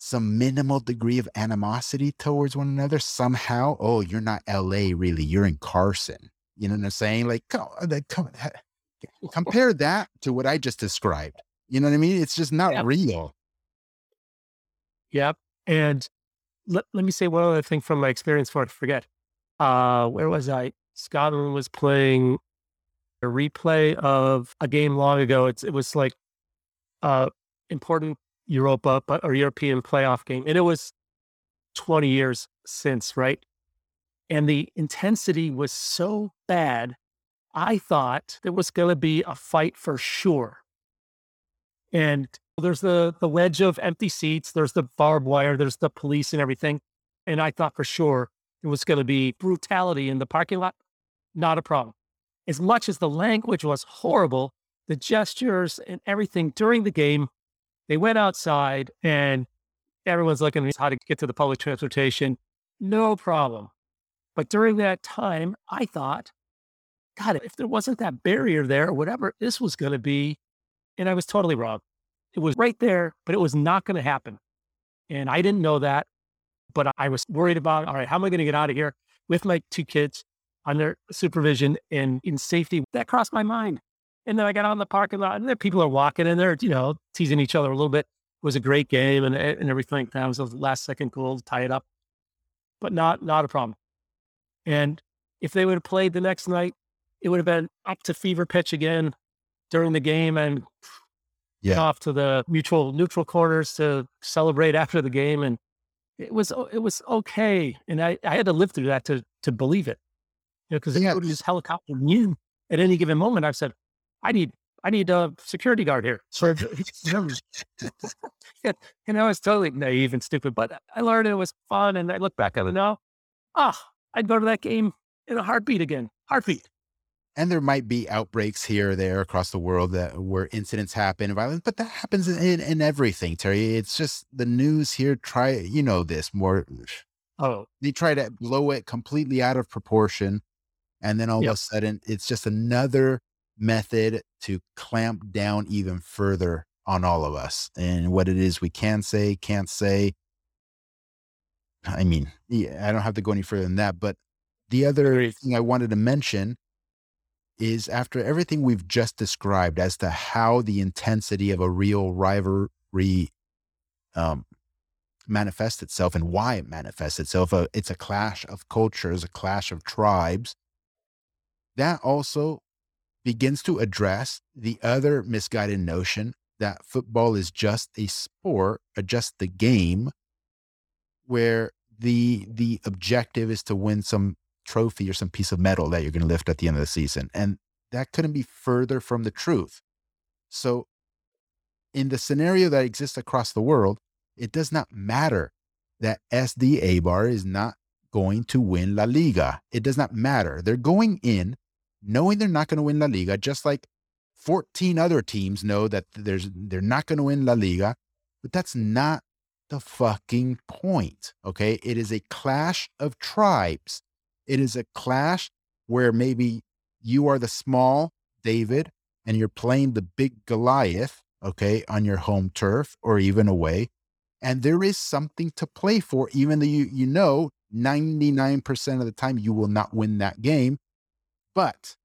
some minimal degree of animosity towards one another somehow. Oh, you're not LA, really. You're in Carson. You know what I'm saying? Like, come, uh, come, [LAUGHS] [LAUGHS] compare that to what I just described. You know what I mean? It's just not yep. real. Yep. And let, let me say one other thing from my experience before I forget. Uh, where was I? Scotland was playing a replay of a game long ago. It's, it was like uh, important Europa or European playoff game. And it was 20 years since, right? And the intensity was so bad, I thought there was going to be a fight for sure. And there's the, the wedge of empty seats, there's the barbed wire, there's the police and everything. And I thought for sure it was going to be brutality in the parking lot. Not a problem. As much as the language was horrible, the gestures and everything during the game they went outside and everyone's looking at how to get to the public transportation. No problem. But during that time, I thought, God, if there wasn't that barrier there whatever this was going to be, and I was totally wrong. It was right there, but it was not going to happen. And I didn't know that, but I was worried about, all right, how am I going to get out of here with my two kids under supervision and in safety? That crossed my mind. And then I got on the parking lot, and there people are walking, and they're you know teasing each other a little bit. It was a great game and eh, and everything. That was a last second goal to tie it up, but not not a problem. And if they would have played the next night, it would have been up to fever pitch again during the game and yeah. off to the mutual neutral corners to celebrate after the game. And it was it was okay. And I, I had to live through that to to believe it. You know, because yeah. it was helicopter in at any given moment. I've said, I need I need a security guard here. So, [LAUGHS] you know, [LAUGHS] it's totally naive and stupid, but I learned it was fun. And I look back at it now, ah, oh, I'd go to that game in a heartbeat again. Heartbeat. And there might be outbreaks here or there across the world that where incidents happen, violence, but that happens in, in everything, Terry. It's just the news here. Try, you know, this more. Oh, they try to blow it completely out of proportion. And then all yep. of a sudden, it's just another method to clamp down even further on all of us and what it is we can say, can't say. I mean, yeah, I don't have to go any further than that. But the other thing I wanted to mention is after everything we've just described as to how the intensity of a real rivalry um, manifests itself and why it manifests itself, uh, it's a clash of cultures, a clash of tribes. That also begins to address the other misguided notion that football is just a sport, or just the game, where the the objective is to win some trophy or some piece of metal that you're going to lift at the end of the season, and that couldn't be further from the truth. So, in the scenario that exists across the world, it does not matter that SD Eibar is not going to win La Liga. It does not matter. They're going in knowing they're not going to win La Liga, just like 14 other teams know that there's they're not going to win La Liga, But that's not the fucking point. Okay. It is a clash of tribes. It is a clash where maybe you are the small David and you're playing the big Goliath, okay, on your home turf or even away. And there is something to play for, even though you, you know 99% of the time you will not win that game. But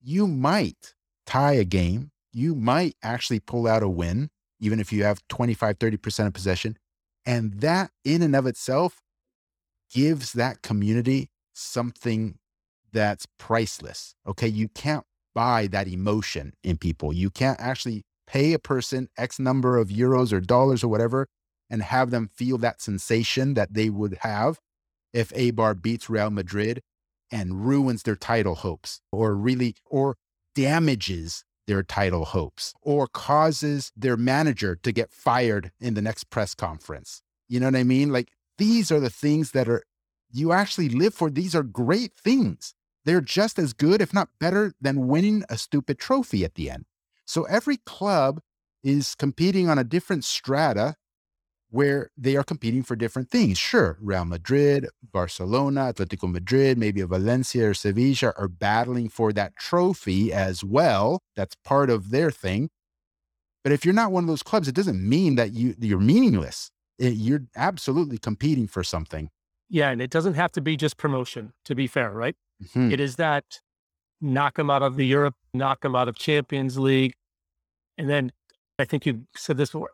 you might tie a game. You might actually pull out a win, even if you have 25, 30% of possession. And that in and of itself gives that community something that's priceless. Okay. You can't buy that emotion in people. You can't actually pay a person X number of euros or dollars or whatever and have them feel that sensation that they would have if Eibar beats Real Madrid and ruins their title hopes or really or damages their title hopes or causes their manager to get fired in the next press conference. You know what I mean? Like these are the things that are you actually live for. These are great things. They're just as good, if not better, than winning a stupid trophy at the end. So every club is competing on a different strata where they are competing for different things. Sure, Real Madrid, Barcelona, Atletico Madrid, maybe Valencia or Sevilla are battling for that trophy as well. That's part of their thing. But if you're not one of those clubs, it doesn't mean that you you're meaningless. It, you're absolutely competing for something. Yeah, and it doesn't have to be just promotion. To be fair, right? Mm-hmm. It is that knock them out of the Europe, knock them out of Champions League, and then I think you said this before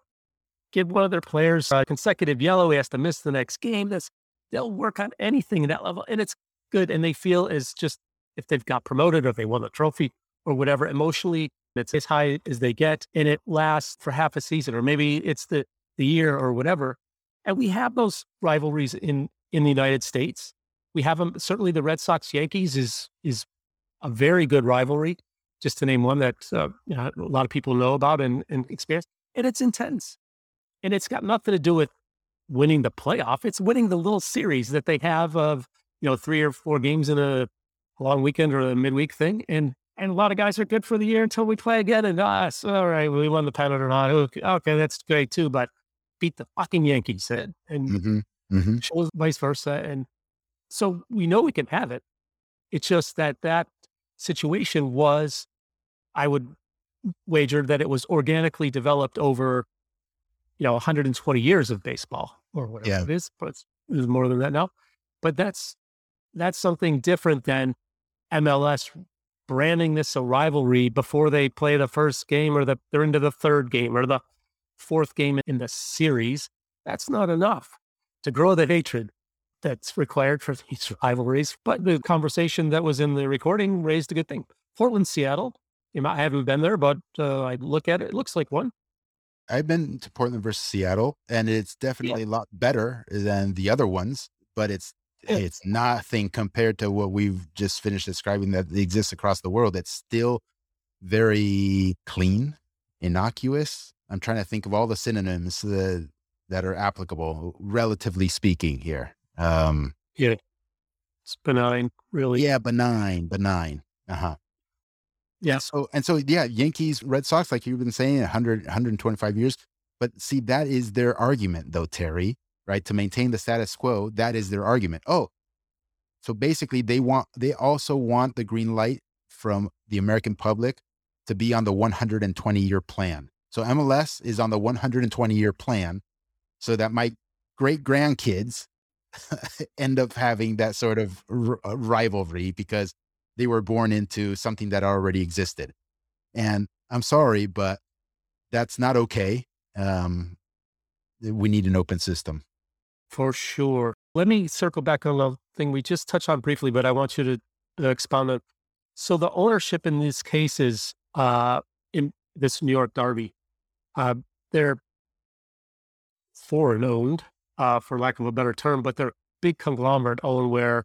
give one of their players a consecutive yellow. He has to miss the next game. That's they'll work on anything at that level, and it's good. And they feel is just if they've got promoted or they won a trophy or whatever emotionally, it's as high as they get, and it lasts for half a season, or maybe it's the the year or whatever. And we have those rivalries in in the United States. We have them. Certainly, the Red Sox Yankees is is a very good rivalry. Just to name one that uh, you know, a lot of people know about and, and experience, and it's intense. And it's got nothing to do with winning the playoff. It's winning the little series that they have of, you know, three or four games in a long weekend or a midweek thing. And and a lot of guys are good for the year until we play again. And ah, so, all right, we won the pennant or not. Okay, that's great too. But beat the fucking Yankees and, and mm-hmm. Mm-hmm. vice versa. And so we know we can have it. It's just that that situation was, I would wager that it was organically developed over you know 120 years of baseball or whatever yeah. it is, but it's, it's more than that now. But that's that's something different than MLS branding this a rivalry before they play the first game or the, they're into the third game or the fourth game in the series. That's not enough to grow the hatred that's required for [LAUGHS] these rivalries. But the conversation that was in the recording raised a good thing. Portland, Seattle. I haven't been there, but uh, I look at it. It looks like one. I've been to Portland versus Seattle, and it's definitely yeah. a lot better than the other ones, but it's yeah. it's nothing compared to what we've just finished describing that exists across the world. It's still very clean, innocuous. I'm trying to think of all the synonyms that, that are applicable, relatively speaking, here. Um, yeah, it's benign, really. Yeah, benign, benign. Uh huh. Yeah. So and so yeah, Yankees, Red Sox, like you've been saying, 100, 125 years. But see, that is their argument, though, Terry. Right to maintain the status quo, that is their argument. Oh, so basically, they want they also want the green light from the American public to be on the 120 year plan. So MLS is on the 120 year plan, so that my great grandkids [LAUGHS] end up having that sort of r- uh, rivalry because they were born into something that already existed. And I'm sorry, but that's not okay. Um, we need an open system. For sure. Let me circle back on a thing we just touched on briefly, but I want you to uh, expound on. So the ownership in these cases, uh, in this New York Derby, uh, they're foreign owned, uh, for lack of a better term, but they're big conglomerate owned where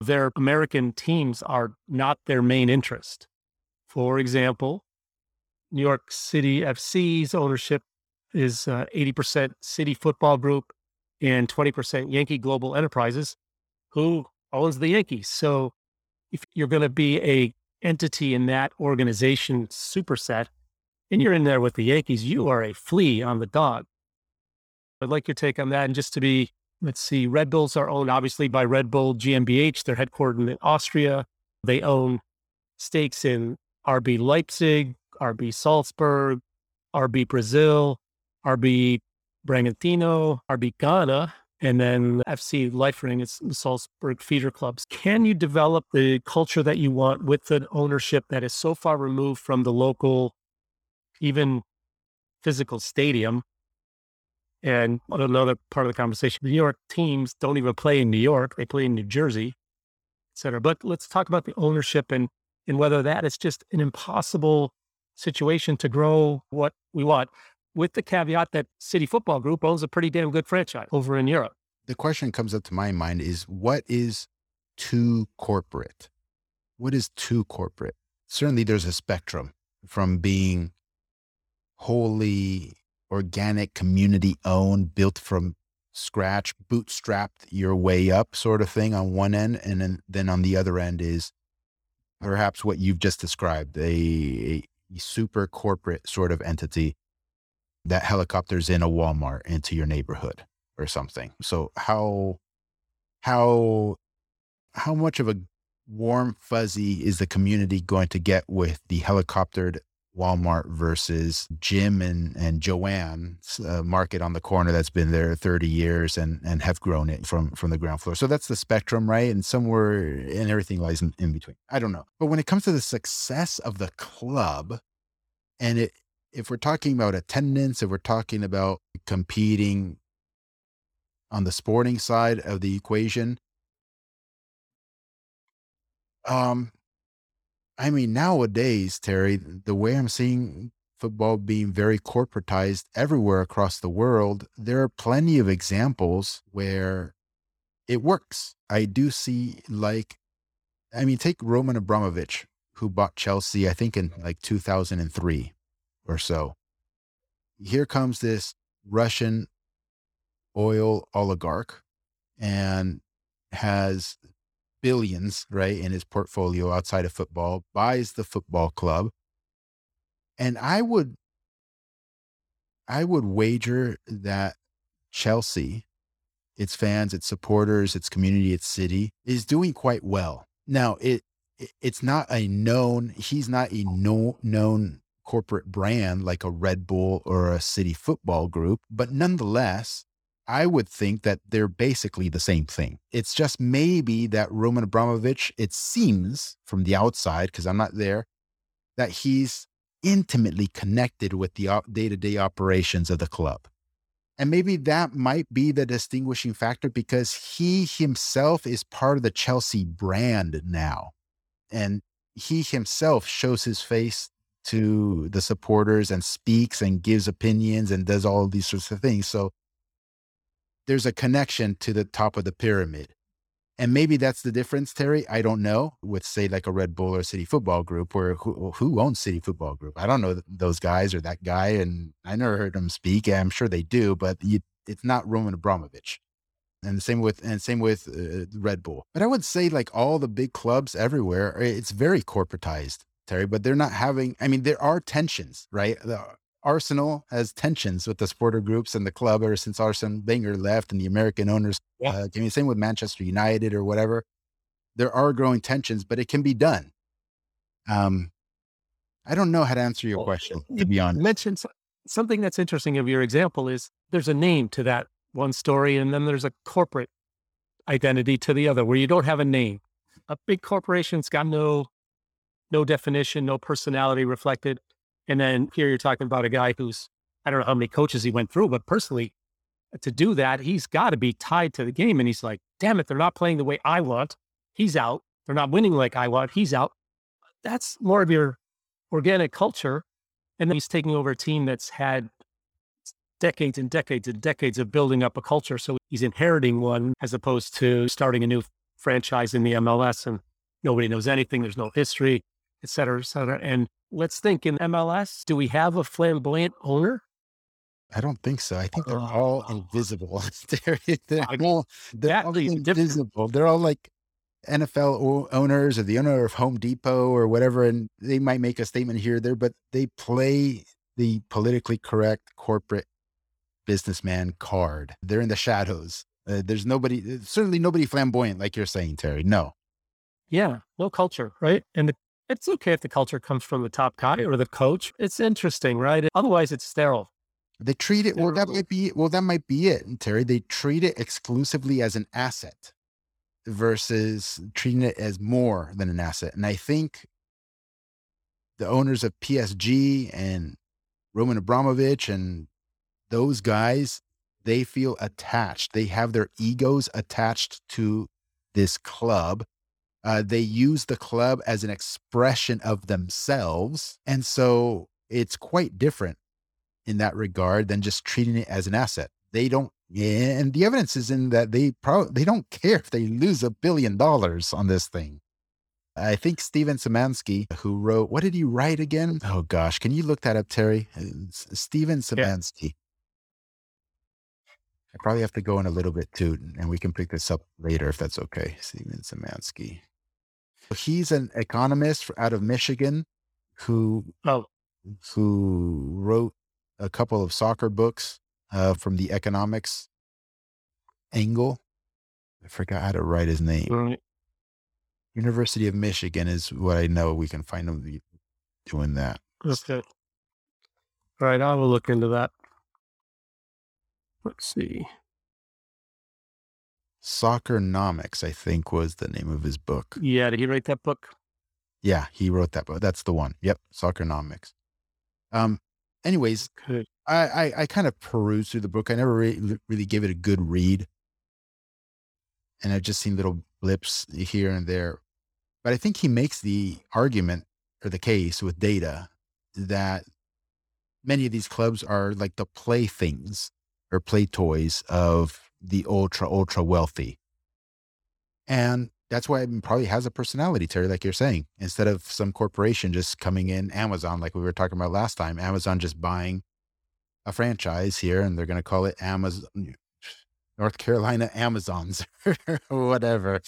their American teams are not their main interest. For example, New York City FC's ownership is uh, 80% City Football Group and 20% Yankee Global Enterprises, who owns the Yankees. So if you're going to be a entity in that organization superset, and you're in there with the Yankees, you are a flea on the dog. I'd like your take on that. And just to be, let's see, Red Bulls are owned obviously by Red Bull GmbH. They're headquartered in Austria. They own stakes in RB Leipzig, RB Salzburg, RB Brazil, RB Bragantino, RB Ghana, and then FC Liefering, it's the Salzburg feeder clubs. Can you develop the culture that you want with an ownership that is so far removed from the local, even physical stadium? And another part of the conversation, New York teams don't even play in New York, they play in New Jersey, et cetera. But let's talk about the ownership and, and whether that is just an impossible situation to grow what we want with the caveat that City Football Group owns a pretty damn good franchise over in Europe. The question comes up to my mind is what is too corporate? What is too corporate? Certainly there's a spectrum from being wholly organic, community owned, built from scratch, bootstrapped your way up sort of thing on one end. And then, then on the other end is perhaps what you've just described a, a super corporate sort of entity that helicopters in a Walmart into your neighborhood or something. So how how how much of a warm fuzzy is the community going to get with the helicoptered Walmart versus Jim and and Joanne's uh, market on the corner that's been there 30 years and and have grown it from from the ground floor. So that's the spectrum, right? And somewhere and everything lies in, in between. I don't know. But when it comes to the success of the club and it if we're talking about attendance, if we're talking about competing on the sporting side of the equation, um, I mean, nowadays, Terry, the way I'm seeing football being very corporatized everywhere across the world, there are plenty of examples where it works. I do see, like, I mean, take Roman Abramovich, who bought Chelsea, I think in like 2003 or so. Here comes this Russian oil oligarch and has billions, right, in his portfolio outside of football, buys the football club. And I would I would wager that Chelsea, its fans, its supporters, its community, its city is doing quite well. Now, it it's not a known, he's not a no, known corporate brand like a Red Bull or a City Football Group, but nonetheless, I would think that they're basically the same thing. It's just maybe that Roman Abramovich, it seems from the outside, because I'm not there, that he's intimately connected with the day to day operations of the club. And maybe that might be the distinguishing factor because he himself is part of the Chelsea brand now. And he himself shows his face to the supporters and speaks and gives opinions and does all these sorts of things. So there's a connection to the top of the pyramid. And maybe that's the difference, Terry. I don't know with say like a Red Bull or City Football Group, or who, who owns City Football Group? I don't know those guys or that guy, and I never heard them speak. I'm sure they do, but you, it's not Roman Abramovich. And the same with and same with uh, Red Bull. But I would say like all the big clubs everywhere, it's very corporatized. Terry, but they're not having, I mean, there are tensions, right? The Arsenal has tensions with the supporter groups and the club ever since Arsene Wenger left and the American owners. Yeah. Uh, can you same with Manchester United or whatever? There are growing tensions, but it can be done. Um, I don't know how to answer your well, question, to be honest. Mentioned something that's interesting of your example is there's a name to that one story, and then there's a corporate identity to the other where you don't have a name. A big corporation's got no no definition, no personality reflected. And then here you're talking about a guy who's, I don't know how many coaches he went through, but personally, to do that, he's got to be tied to the game. And he's like, damn it, they're not playing the way I want. He's out. They're not winning like I want. He's out. That's more of your organic culture. And then he's taking over a team that's had decades and decades and decades of building up a culture. So he's inheriting one as opposed to starting a new franchise in the MLS and nobody knows anything. There's no history et cetera, et cetera. And let's think in MLS, do we have a flamboyant owner? I don't think so. I think they're all invisible. [LAUGHS] they're, they're all, they're all invisible. They're all like NFL owners or the owner of Home Depot or whatever, and they might make a statement here or there, but they play the politically correct corporate businessman card. They're in the shadows. Uh, there's nobody, certainly nobody flamboyant like you're saying, Terry. No. Yeah, no culture, right? And the, it's okay if the culture comes from the top guy or the coach. It's interesting, right? Otherwise, it's sterile. They treat it well. That might be well. That might be it, Terry. They treat it exclusively as an asset versus treating it as more than an asset. And I think the owners of PSG and Roman Abramovich and those guys, they feel attached. They have their egos attached to this club. Uh, they use the club as an expression of themselves. And so it's quite different in that regard than just treating it as an asset. They don't, and the evidence is in that they probably they don't care if they lose a billion dollars on this thing. I think Steven Szymanski, who wrote, what did he write again? Oh gosh, can you look that up, Terry? Steven Szymanski. Yeah. I probably have to go in a little bit too, and we can pick this up later if that's okay. Steven Szymanski. He's an economist out of Michigan who oh. who wrote a couple of soccer books uh, from the economics angle. I forgot how to write his name. Right. University of Michigan is what I know. We can find him doing that. Okay. All right, I will look into that. Let's see. Soccernomics, I think, was the name of his book. Yeah, did he write that book? Yeah, he wrote that book. That's the one. Yep, Soccernomics. Um, anyways, I, I, I kind of perused through the book. I never really, really gave it a good read. And I've just seen little blips here and there. But I think he makes the argument or the case with data that many of these clubs are like the playthings or play toys of the ultra, ultra wealthy. And that's why it probably has a personality, Terry, like you're saying, instead of some corporation just coming in, Amazon, like we were talking about last time, Amazon just buying a franchise here and they're going to call it Amazon, North Carolina Amazons [LAUGHS] or whatever.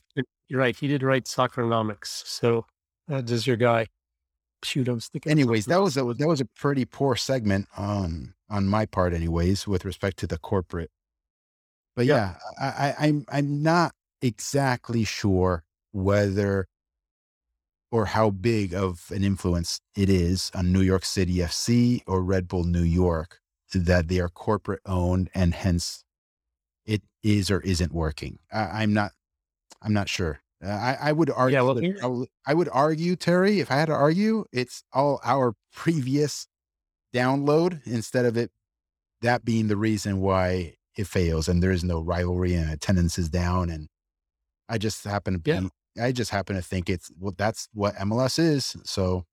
You're right. He did write Soccernomics. So uh, that is your guy. Shoot, I'm thinking. Anyways, that was a, that was a pretty poor segment on on my part, anyways, with respect to the corporate. But yeah, yeah I, I, I'm I'm not exactly sure whether or how big of an influence it is on New York City FC or Red Bull New York that they are corporate owned and hence it is or isn't working. I, am not. I'm not sure. Uh, I, I would argue. Yeah, well, that, I would argue, Terry, if I had to argue, it's all our previous download instead of it that being the reason why it fails and there is no rivalry and attendance is down and I just happen to be, yeah. I just happen to think it's, well, that's what MLS is. So.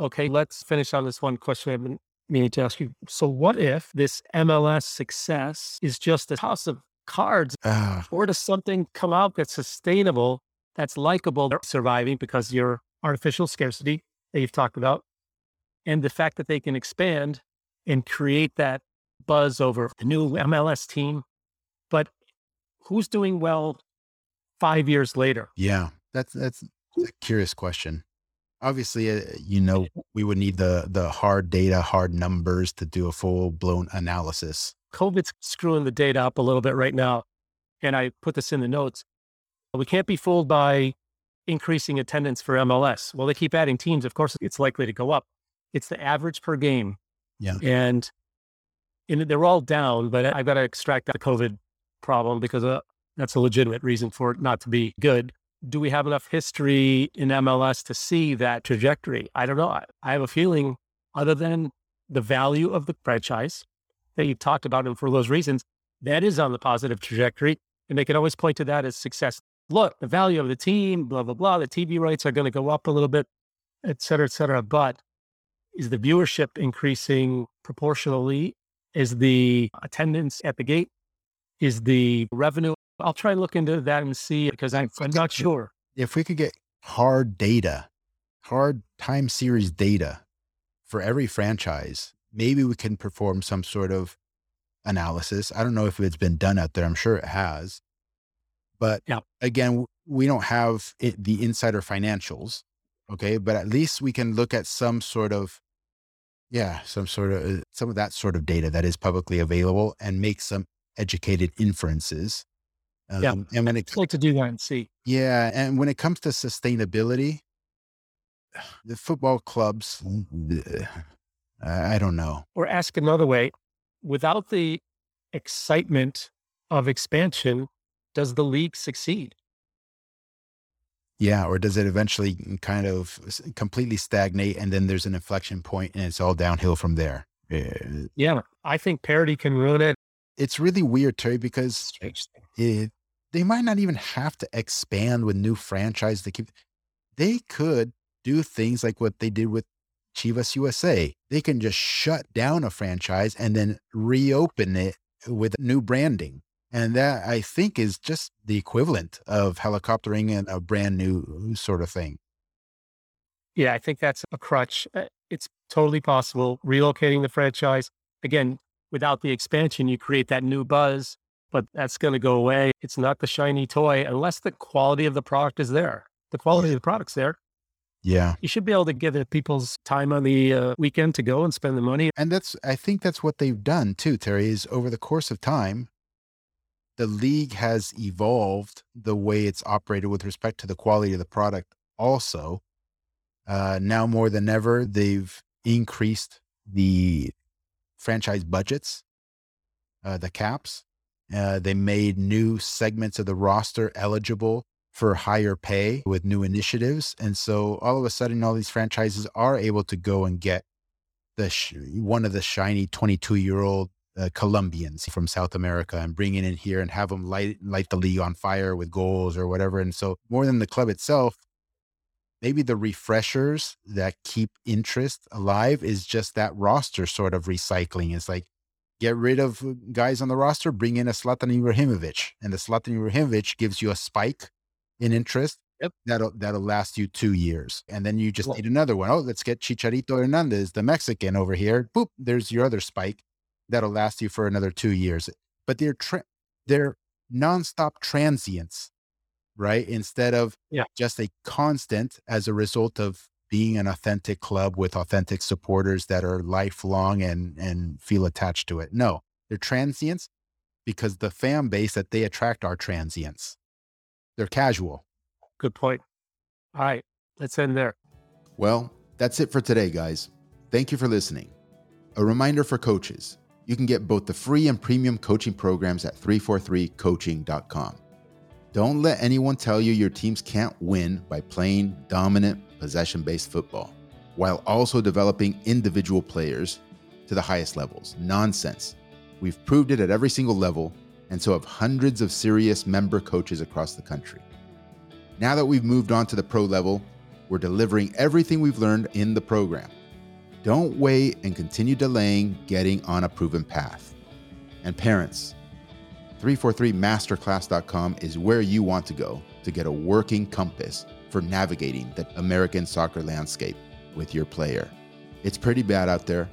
Okay. Let's finish on this one question I've been meaning to ask you. So what if this MLS success is just a house of cards uh, or does something come out that's sustainable, that's likable, surviving because your artificial scarcity that you've talked about and the fact that they can expand and create that buzz over the new MLS team. But who's doing well five years later? Yeah, that's that's a curious question. Obviously, uh, you know, we would need the the hard data, hard numbers to do a full blown analysis. COVID's screwing the data up a little bit right now, and I put this in the notes. We can't be fooled by increasing attendance for MLS. Well, they keep adding teams. Of course, it's likely to go up. It's the average per game. Yeah. And, and they're all down, but I've got to extract the COVID problem because uh, that's a legitimate reason for it not to be good. Do we have enough history in MLS to see that trajectory? I don't know. I, I have a feeling, other than the value of the franchise that you've talked about, and for those reasons, that is on the positive trajectory. And they can always point to that as success. Look, the value of the team, blah, blah, blah. The TV rights are going to go up a little bit, et cetera, et cetera. But is the viewership increasing proportionally? Is the attendance at the gate? Is the revenue? I'll try and look into that and see because I'm, I'm not sure. If we could get hard data, hard time series data for every franchise, maybe we can perform some sort of analysis. I don't know if it's been done out there. I'm sure it has. But yeah. again, we don't have it, the insider financials. Okay. But at least we can look at some sort of Yeah, some sort of uh, some of that sort of data that is publicly available and make some educated inferences. Um, yeah, and when it like to do that and see. Yeah, and when it comes to sustainability, [SIGHS] the football clubs, I don't know. Or ask another way: without the excitement of expansion, does the league succeed? Yeah, or does it eventually kind of completely stagnate and then there's an inflection point and it's all downhill from there? Eh, yeah, I think parity can ruin it. It's really weird, Terry, because it, they might not even have to expand with new franchise. They keep, they could do things like what they did with Chivas USA. They can just shut down a franchise and then reopen it with new branding. And that I think is just the equivalent of helicoptering and a brand new sort of thing. Yeah, I think that's a crutch. Uh, it's totally possible. Relocating the franchise, again, without the expansion, you create that new buzz, but that's going to go away. It's not the shiny toy unless the quality of the product is there. The quality of the product's there. Yeah. You should be able to give it people's time on the uh, weekend to go and spend the money. And that's, I think that's what they've done too, Terry, is over the course of time, the league has evolved the way it's operated with respect to the quality of the product also. Uh, now more than ever, they've increased the franchise budgets, uh, the caps. Uh, they made new segments of the roster eligible for higher pay with new initiatives. And so all of a sudden, all these franchises are able to go and get the sh- one of the shiny 22 year old uh, Colombians from South America and bring it in here and have them light light the league on fire with goals or whatever. And so more than the club itself, maybe the refreshers that keep interest alive is just that roster sort of recycling. It's like get rid of guys on the roster, bring in a Zlatan Ibrahimovic, and the Zlatan Ibrahimovic gives you a spike in interest. Yep. That'll that'll last you two years, and then you just well, need another one. Oh, let's get Chicharito Hernandez, the Mexican, over here. Boop, there's your other spike, that'll last you for another two years. But they're tra- they're nonstop transients, right? Instead of yeah. just a constant as a result of being an authentic club with authentic supporters that are lifelong and and feel attached to it. No, they're transients because the fan base that they attract are transients. They're casual. Good point. All right, let's end there. Well, that's it for today, guys. Thank you for listening. A reminder for coaches you can get both the free and premium coaching programs at 343coaching.com. Don't let anyone tell you your teams can't win by playing dominant, possession based football while also developing individual players to the highest levels. Nonsense. We've proved it at every single level, and so have hundreds of serious member coaches across the country. Now that we've moved on to the pro level, we're delivering everything we've learned in the program. Don't wait and continue delaying getting on a proven path. And parents, 343masterclass.com is where you want to go to get a working compass for navigating the American soccer landscape with your player. It's pretty bad out there,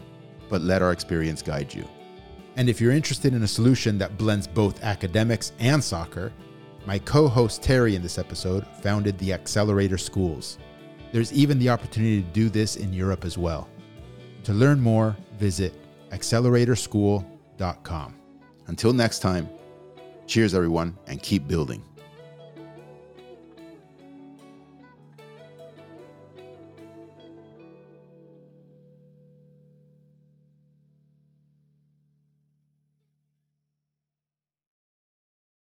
but let our experience guide you. And if you're interested in a solution that blends both academics and soccer, my co host Terry in this episode founded the Accelerator Schools. There's even the opportunity to do this in Europe as well. To learn more, visit acceleratorschool.com. Until next time, cheers, everyone, and keep building.